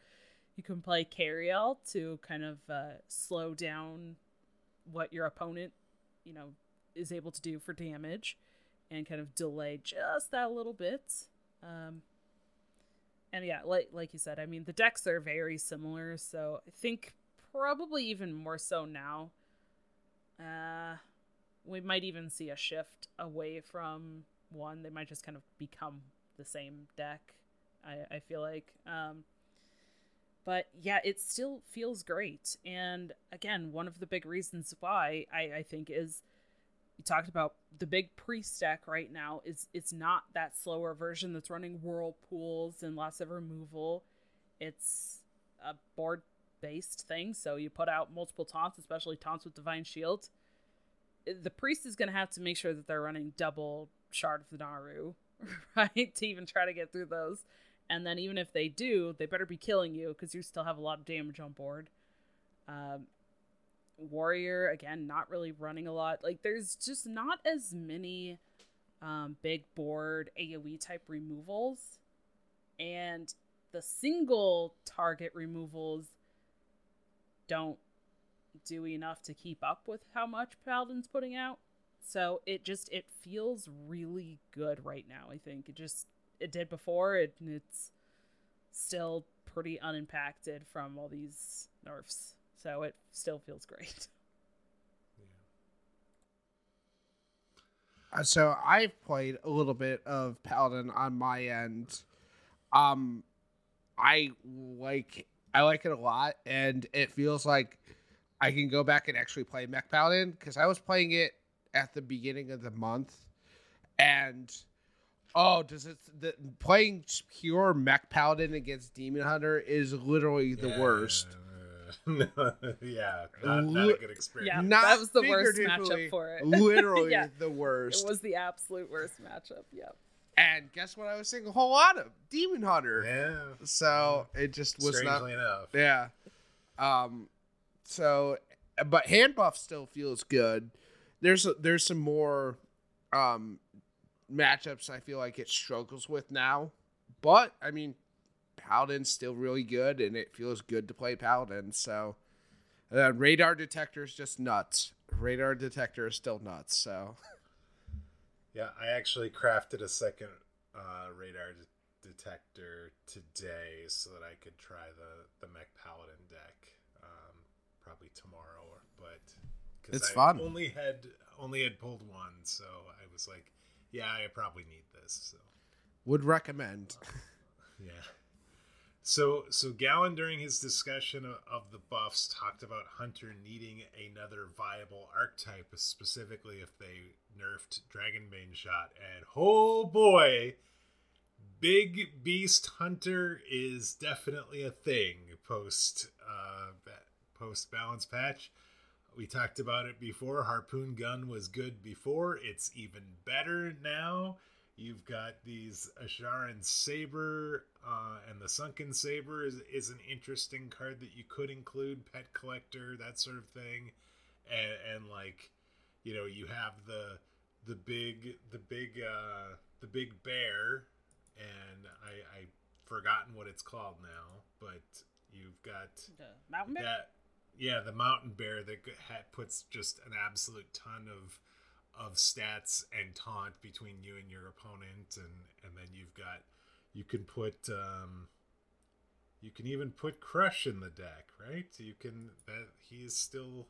You can play Cariel to kind of uh, slow down what your opponent, you know, is able to do for damage and kind of delay just that little bit. Um, and yeah, like like you said, I mean the decks are very similar, so I think probably even more so now. Uh, we might even see a shift away from one. They might just kind of become the same deck. I, I feel like. Um, but yeah, it still feels great. And again, one of the big reasons why I, I think is you talked about the big priest deck right now is it's not that slower version that's running whirlpools and lots of removal. It's a board based thing, so you put out multiple taunts, especially taunts with divine shield. The priest is going to have to make sure that they're running double shard of the Naaru [laughs] right? to even try to get through those. And then even if they do, they better be killing you because you still have a lot of damage on board. Um, warrior again, not really running a lot. Like there's just not as many um, big board AOE type removals, and the single target removals don't do enough to keep up with how much Paladin's putting out. So it just it feels really good right now. I think it just it did before. It it's still pretty unimpacted from all these nerfs. So it still feels great. [laughs] Uh, so I've played a little bit of Paladin on my end. Um, I like I like it a lot, and it feels like I can go back and actually play Mech Paladin because I was playing it at the beginning of the month, and oh, does it the playing pure mech paladin against demon hunter is literally the yeah, worst. [laughs] yeah, not, not, a good experience. Yeah, not that was the worst matchup for it. [laughs] literally yeah, the worst. It was the absolute worst matchup. Yep. And guess what? I was seeing a whole lot of Demon Hunter. Yeah. So it just was Strangely not. enough. Yeah. Um. So, but hand buff still feels good. There's a, there's some more um matchups I feel like it struggles with now, but I mean, Paladin's still really good, and it feels good to play Paladin. So, uh, radar detector is just nuts. Radar detector is still nuts. So, [laughs] Yeah, I actually crafted a second uh, radar de- detector today so that I could try the the mech paladin deck. Um, probably tomorrow, or but 'cause It's I fun. Only had only had pulled one, so I was like, yeah, I probably need this. So would recommend. yeah. So so Gowan during his discussion of, of the buffs talked about Hunter needing another viable archetype, specifically if they nerfed Dragonbane shot. And oh boy, Big Beast Hunter is definitely a thing post uh post balance patch. We talked about it before. Harpoon gun was good before. It's even better now. You've got these Azsharan Saber, uh, and the Sunken Saber is, is an interesting card that you could include, Pet Collector, that sort of thing. And, and like, you know, you have the the big the big uh the big bear and I I've forgotten what it's called now, but you've got The mountain bear. that yeah the mountain bear that ha- puts just an absolute ton of of stats and taunt between you and your opponent and and then you've got you can put um you can even put Krush in the deck right? You can that he is still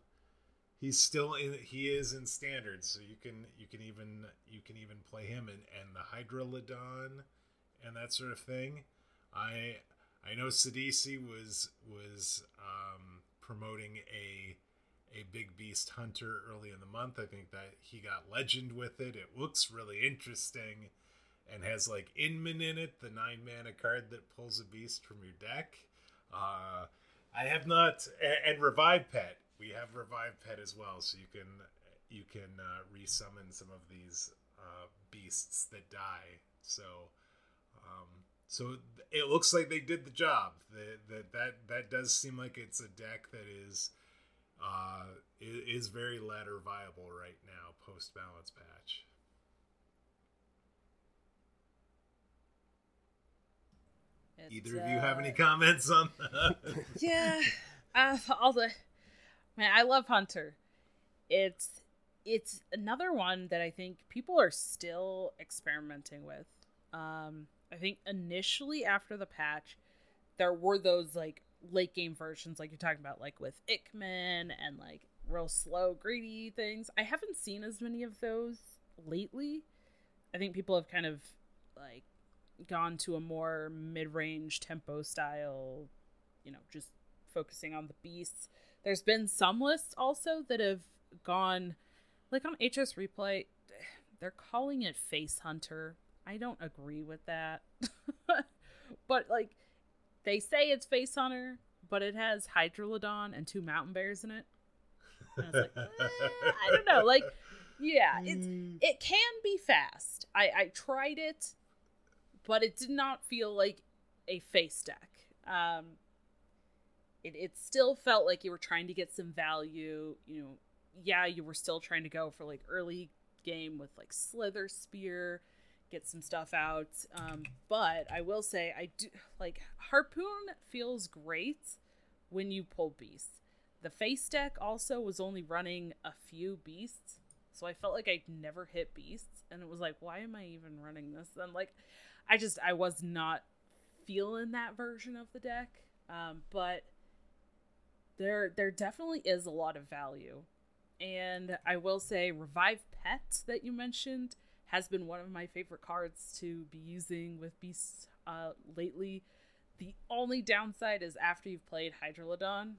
he's still in he is in standard so you can you can even you can even play him and and the hydralodon and that sort of thing. I i know Sidisi was was um promoting a a big beast hunter early in the month. I think that he got legend with it. It looks really interesting and has like inman in it the nine mana card that pulls a beast from your deck. Uh i have not and, and revive pet. We have revive pet as well so you can you can uh, resummon some of these uh, beasts that die. So um, so it looks like they did the job. That, that that that does seem like it's a deck that is uh is very ladder viable right now post balance patch It's, either of you have uh, any comments on that? [laughs] Yeah uh, all the man i love hunter. It's it's another one that i think people are still experimenting with. Um i think initially after the patch there were those like late game versions like you're talking about like with Ickman and like real slow greedy things. I haven't seen as many of those lately. I think people have kind of like gone to a more mid-range tempo style you know just focusing on the beasts. There's been some lists also that have gone like on hs replay they're calling it face hunter. I don't agree with that. [laughs] But like they say it's face hunter but it has hydralodon and two mountain bears in it. And I was like, [laughs] eh, I don't know. Like, yeah, it's it can be fast. I I tried it, but it did not feel like a face deck. Um, it it still felt like you were trying to get some value. You know, yeah, you were still trying to go for like early game with like Slither Spear, get some stuff out. Um, but I will say I do like Harpoon feels great when you pull beasts. The face deck also was only running a few beasts, so I felt like I'd never hit beasts, and it was like, why am I even running this? And like, I just I was not feeling that version of the deck. Um, but there there definitely is a lot of value, and I will say, revive pet that you mentioned has been one of my favorite cards to be using with beasts uh, lately. The only downside is after you've played Hydralodon,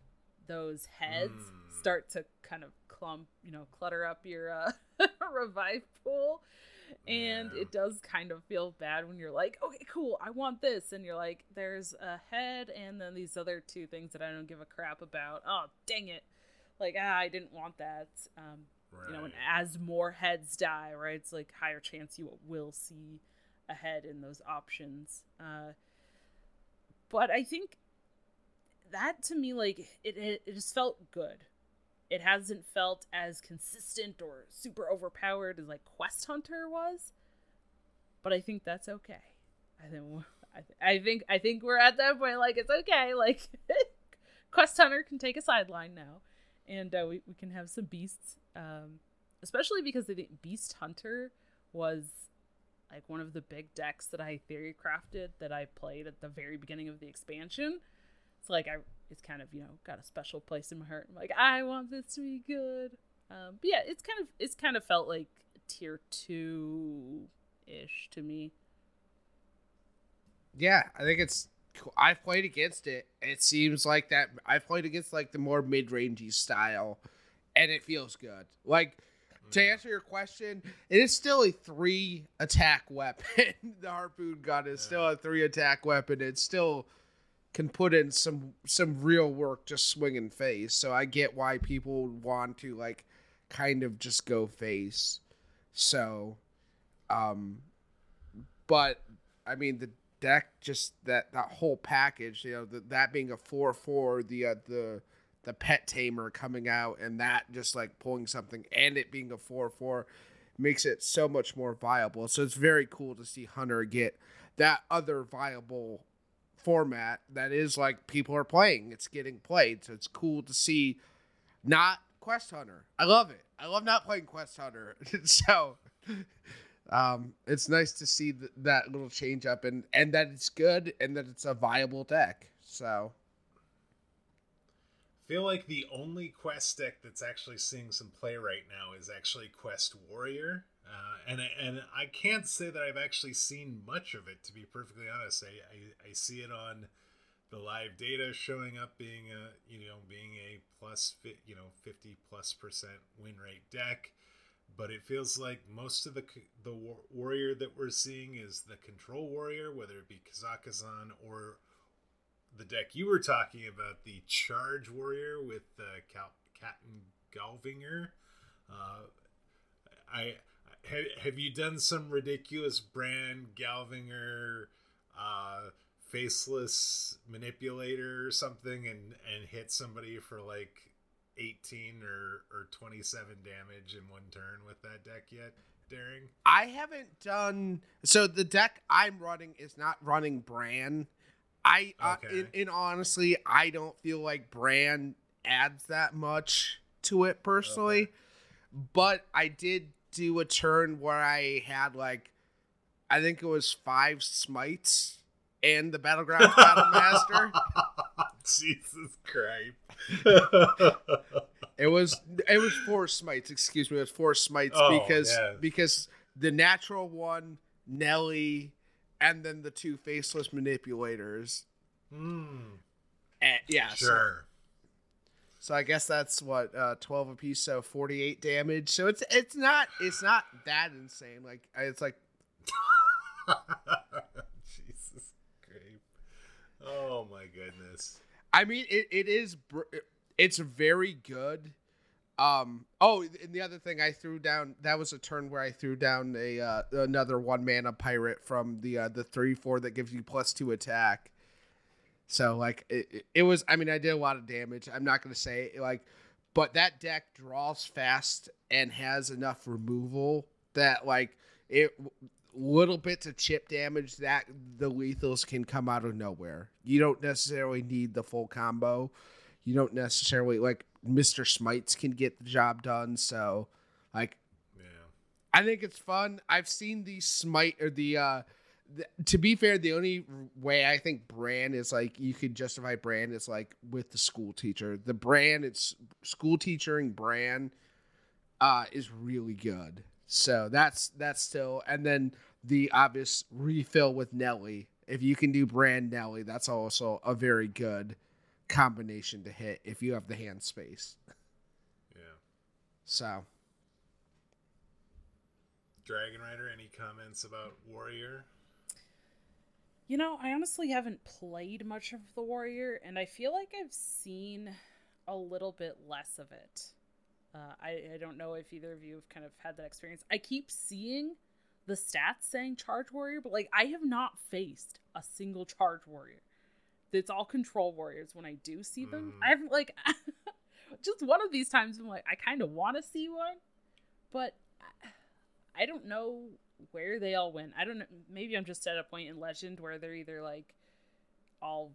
those heads Mm. start to kind of clump, you know, clutter up your uh, [laughs] revive pool. And it does kind of feel bad when you're like, okay, cool, I want this. And you're like, there's a head and then these other two things that I don't give a crap about. Oh, dang it. Like, ah, I didn't want that. Um, you know, and as more heads die, right, it's like higher chance you will see ahead in those options. Uh, but I think that to me, like it, it, it just felt good. It hasn't felt as consistent or super overpowered as like Quest Hunter was, but I think that's okay. I think I, th- I think I think we're at that point. Like it's okay. Like [laughs] Quest Hunter can take a sideline now, and uh, we we can have some beasts. Um, especially because I think Beast Hunter was like one of the big decks that I theory crafted that I played at the very beginning of the expansion. It's like I it's kind of, you know, got a special place in my heart. I'm like, I want this to be good. Um, but yeah, it's kind of it's kind of felt like tier two ish to me. Yeah, I think it's cool. I've played against it. It seems like that I've played against like the more mid rangey style, and it feels good. Like to answer your question, it is still a three attack weapon. [laughs] the harpoon gun is still a three attack weapon. It's still can put in some some real work just swinging face. So I get why people want to like kind of just go face. So, um, but I mean the deck just that that whole package, you know, the, that being a four four, the uh, the the pet tamer coming out and that just like pulling something and it being a 4-4 makes it so much more viable so it's very cool to see hunter get that other viable format that is like people are playing. It's getting played so it's cool to see not quest hunter. I love it. I love not playing quest hunter. [laughs] So um it's nice to see th- that little change up and and that it's good and that it's a viable deck. So feel like the only quest deck that's actually seeing some play right now is actually Quest Warrior, uh, and and I can't say that I've actually seen much of it to be perfectly honest. I, I, I see it on the live data showing up being a you know being a plus you know fifty plus percent win rate deck, but it feels like most of the the warrior that we're seeing is the control warrior, whether it be Kazakusan or the deck you were talking about, the Charge Warrior with uh, Captain Galvangar. Uh, I have, have you done some ridiculous Brann Galvangar uh, faceless manipulator or something and and hit somebody for like 18 or or 27 damage in one turn with that deck yet? Daring? I haven't done so. The deck I'm running is not running Brann I uh, in, in honestly, I don't feel like Brann adds that much to it personally, okay. but I did do a turn where I had like, I think it was five smites and the battleground battle [laughs] master. Jesus Christ! it was it was four smites. Excuse me, it was four smites oh, because yeah. because the natural one Nellie and then the two faceless manipulators. Hmm. And, yeah. Sure. So, so, I guess that's what uh, twelve apiece, so forty eight damage. So it's it's not it's not that insane. Like it's like. [laughs] Jesus Christ! Oh my goodness. I mean, it, it is it's very good. Um. Oh, and the other thing I threw down that was a turn where I threw down a uh, another one mana pirate from the uh, the three four that gives you plus two attack. So like it, it was. I mean, I did a lot of damage. I'm not gonna say like, but that deck draws fast and has enough removal that like it little bits of chip damage that the lethals can come out of nowhere. You don't necessarily need the full combo. You don't necessarily like Mr. Smites can get the job done. So, like, yeah, I think it's fun. I've seen the Smite or the. uh to be fair, the only way I think Brann is like you could justify Brann is like with the school teacher. The Brann, it's school teaching Brann, uh, is really good. So that's that's still, and then the obvious refill with Nellie. If you can do Brann Nellie, that's also a very good combination to hit if you have the hand space. Yeah. So. Dragon Rider, any comments about Warrior? You know, I honestly haven't played much of the Warrior, and I feel like I've seen a little bit less of it. Uh, I, I don't know if either of you have kind of had that experience. I keep seeing the stats saying charge warrior, but like I have not faced a single charge warrior. It's all control warriors when I do see them. Mm. I haven't like [laughs] just one of these times I'm like I kind of want to see one, but I, I don't know where they all went. I don't know. Maybe I'm just at a point in Legend where they're either like all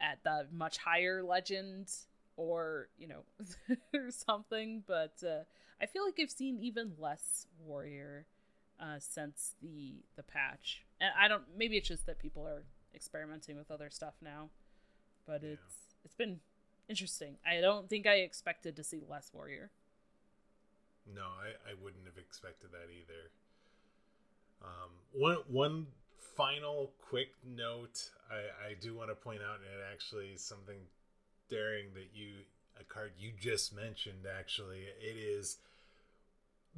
at the much higher legend or you know [laughs] or something but uh, i feel like i've seen even less warrior uh, since the the patch and i don't maybe it's just that people are experimenting with other stuff now but Yeah. it's it's been interesting i don't think i expected to see less warrior No, I, I wouldn't have expected that either. Um, one one final quick note I, I do want to point out, and it actually is something daring that you a card you just mentioned. Actually, it is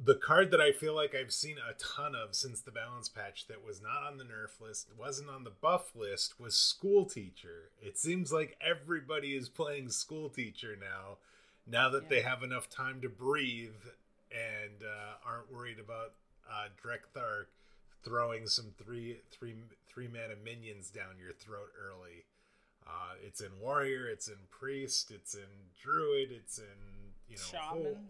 the card that I feel like I've seen a ton of since the balance patch that was not on the nerf list, wasn't on the buff list, was school teacher. It seems like everybody is playing school teacher now. Now that they have enough time to breathe and uh, aren't worried about uh, Drek'Thar throwing some three three three mana minions down your throat early. Uh, it's in warrior, it's in priest, it's in druid, it's in you know Shaman.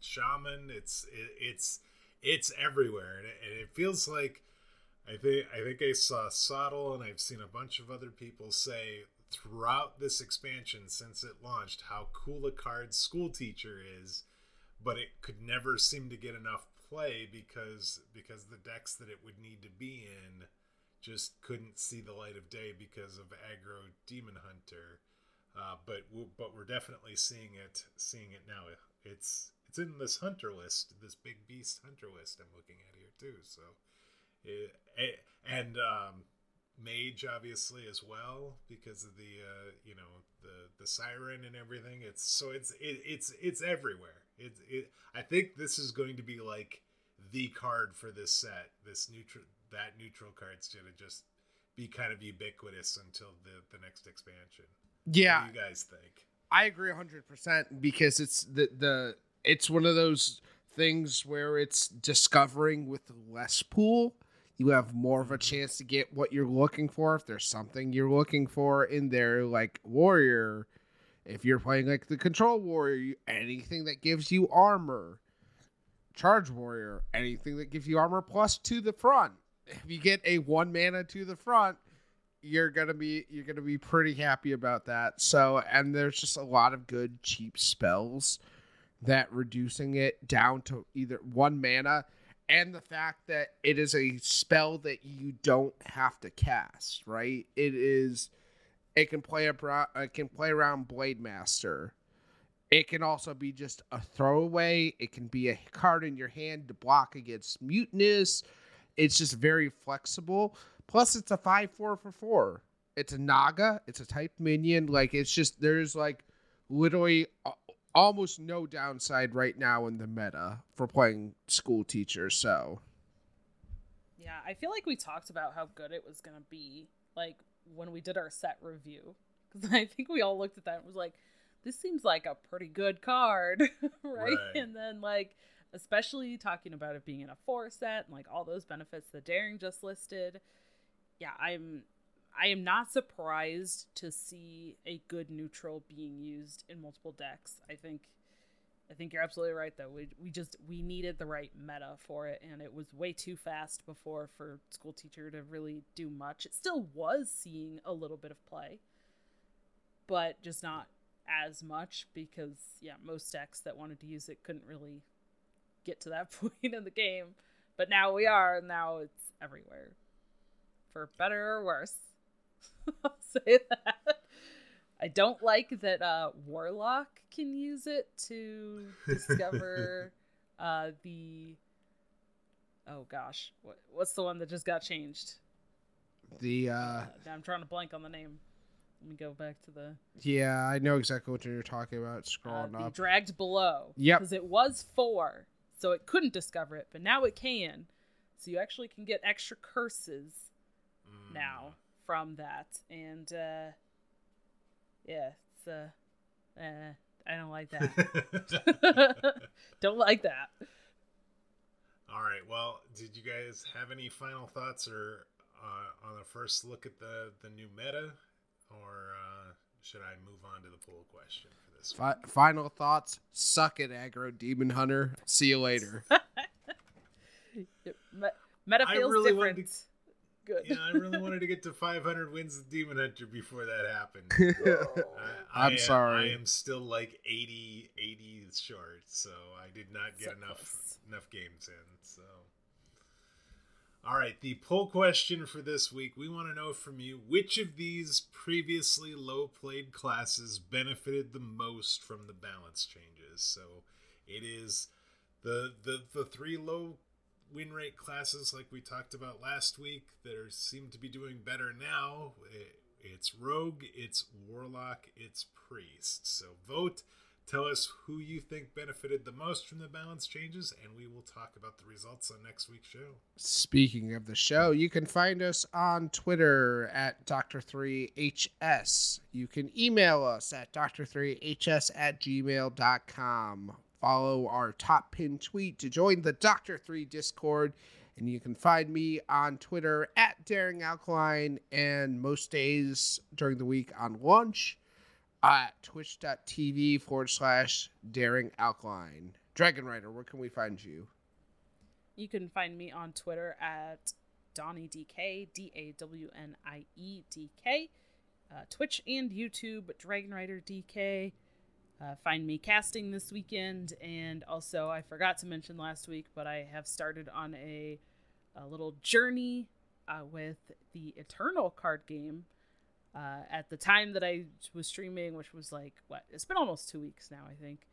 shaman. It's it, it's it's everywhere, and it, and it feels like I think I think I saw Sottle, and I've seen a bunch of other people say throughout this expansion since it launched how cool a card School Teacher is, but it could never seem to get enough play because because the decks that it would need to be in just couldn't see the light of day because of aggro demon hunter. Uh, but w- but we're definitely seeing it seeing it now. It's it's in this hunter list this big beast hunter list i'm looking at here too so. It, a- and um mage obviously as well because of the uh you know the the siren and everything. It's so it's it, it's it's everywhere. It, it i think this is going to be like the card for this set this neutral that neutral card's gonna just be kind of ubiquitous until the the next expansion. Yeah, you guys think? I agree 100% because it's the the it's one of those things where it's discovering with less pool you have more of a mm-hmm. chance to get what you're looking for. If there's something you're looking for in there like warrior if you're playing like the control warrior anything that gives you armor charge warrior anything that gives you armor plus to the front. If you get a one mana to the front you're gonna be you're gonna be pretty happy about that. So and there's just a lot of good cheap spells that reducing it down to either one mana and the fact that it is a spell that you don't have to cast right? It is it can play abro- it can play around blade master it can also be just a throwaway it can be a card in your hand to block against Mutanus it's just very flexible Plus, it's a five four for four. It's a Naga. It's a type minion. Like it's just there's like literally uh, almost no downside right now in the meta for playing school teacher. So Yeah, I feel like we talked about how good it was gonna be, like when we did our set review, because [laughs] I think we all looked at that and was like, "This seems like a pretty good card, [laughs] right? Right. And then like, especially talking about it being in a four set and like all those benefits that Daring just listed. Yeah, I'm, I am not surprised to see a good neutral being used in multiple decks. I think I think you're absolutely right though. We we just we needed the right meta for it and it was way too fast before for school teacher to really do much. It still was seeing a little bit of play. But just not as much because yeah, most decks that wanted to use it couldn't really get to that [laughs] point in the game. But now we are, and now it's everywhere. For better or worse. [laughs] I'll say that. I don't like that uh, Warlock can use it to [laughs] discover uh, the. Oh gosh, what, what's the one that just got changed? the uh Uh, I'm trying to blank on the name. Let me go back to the yeah, I know exactly what you're talking about. uh, Scrolling the up. dragged below. Yep. Because it was four, so it couldn't discover it, but now it can. So you actually can get extra curses Mm. now from that, and uh, yeah, it's uh, uh, I don't like that. [laughs] don't like that. All right. Well, did you guys have any final thoughts or uh, on the first look at the the new meta, or uh, should I move on to the poll question for this? Fi- final thoughts. Suck it, aggro demon hunter. See you later. [laughs] Me- Meta feels really wanted different. Good. yeah, I really wanted to get to 500 wins with Demon Hunter before that happened. [laughs] I, I'm I, sorry. I am still like 80, 80 short, so I did not get So enough close. enough games in. So, all right, the poll question for this week: We want to know from you which of these previously low played classes benefited the most from the balance changes. So, it is the the the three low win rate classes like we talked about last week that are seem to be doing better now. It, it's rogue, it's warlock, it's priest. So vote. Tell us who you think benefited the most from the balance changes, and we will talk about the results on next week's show. Speaking of the show, you can find us on Twitter at Dr3HS. You can email us at Dr3HS at gmail.com. Follow our top pin tweet to join the Dr. 3 Discord. And you can find me on Twitter at Daring Alkaline and most days during the week on lunch at twitch.tv forward slash Daring Alkaline. Dragon Rider, where can we find you? You can find me on Twitter at DawnieDK, D A W N I E D K. Uh, Twitch and YouTube, Dragon Rider DK. Uh, find me casting this weekend, and also I forgot to mention last week, but I have started on a, a little journey uh, with the Eternal card game. Uh, at the time that I was streaming, which was like what? It's been almost two weeks now, I think.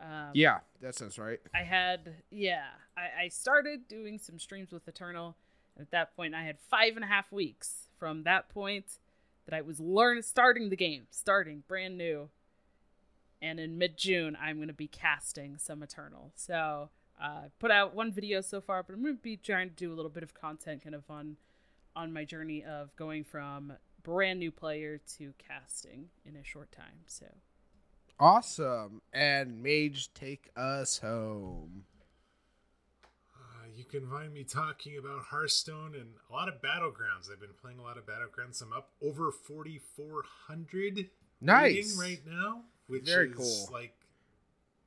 Um, Yeah, that sounds right. I had, yeah, I, I started doing some streams with Eternal. And at that point, I had five and a half weeks from that point that I was learn starting the game, starting brand new. And in mid June, I'm going to be casting some Eternal. So, uh, put out one video so far, but I'm going to be trying to do a little bit of content kind of on on my journey of going from brand new player to casting in a short time. So, Awesome. And Mage, take us home. Uh, you can find me talking about Hearthstone and a lot of Battlegrounds. I've been playing a lot of Battlegrounds. I'm up over 4,400 Nice. right now, which Very is cool. like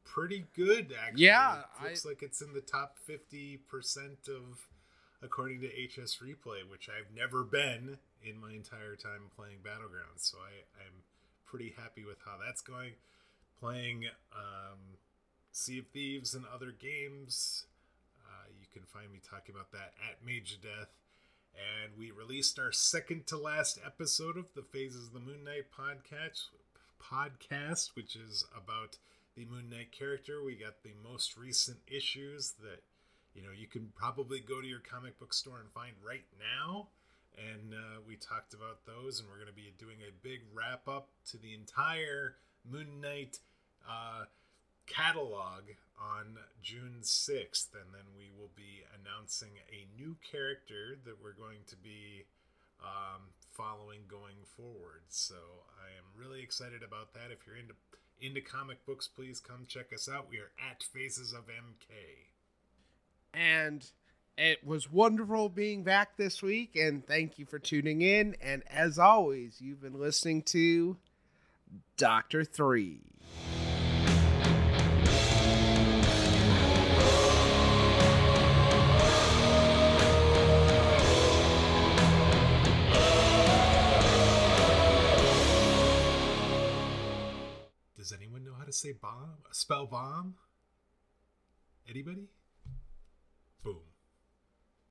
pretty good, actually. Yeah, It looks like it's in the top 50% of, according to HS Replay, which I've never been in my entire time playing Battlegrounds. So I, I'm pretty happy with how that's going. Playing um, Sea of Thieves and other games. Uh, you can find me talking about that at Mage Death. And we released our second to last episode of the Phases of the Moon Knight podcast, podcast, which is about the Moon Knight character. We got the most recent issues that you know you can probably go to your comic book store and find right now. And uh, we talked about those, and we're going to be doing a big wrap up to the entire Moon Knight uh, catalog on June 6th, and then we will be announcing a new character that we're going to be um, following going forward. So I am really excited about that. If you're into into comic books, please come check us out. We are at Phases of MK. And it was wonderful being back this week. And thank you for tuning in. And as always, you've been listening to Doctor Three. Does anyone know how to say bomb? Spell bomb? Anybody?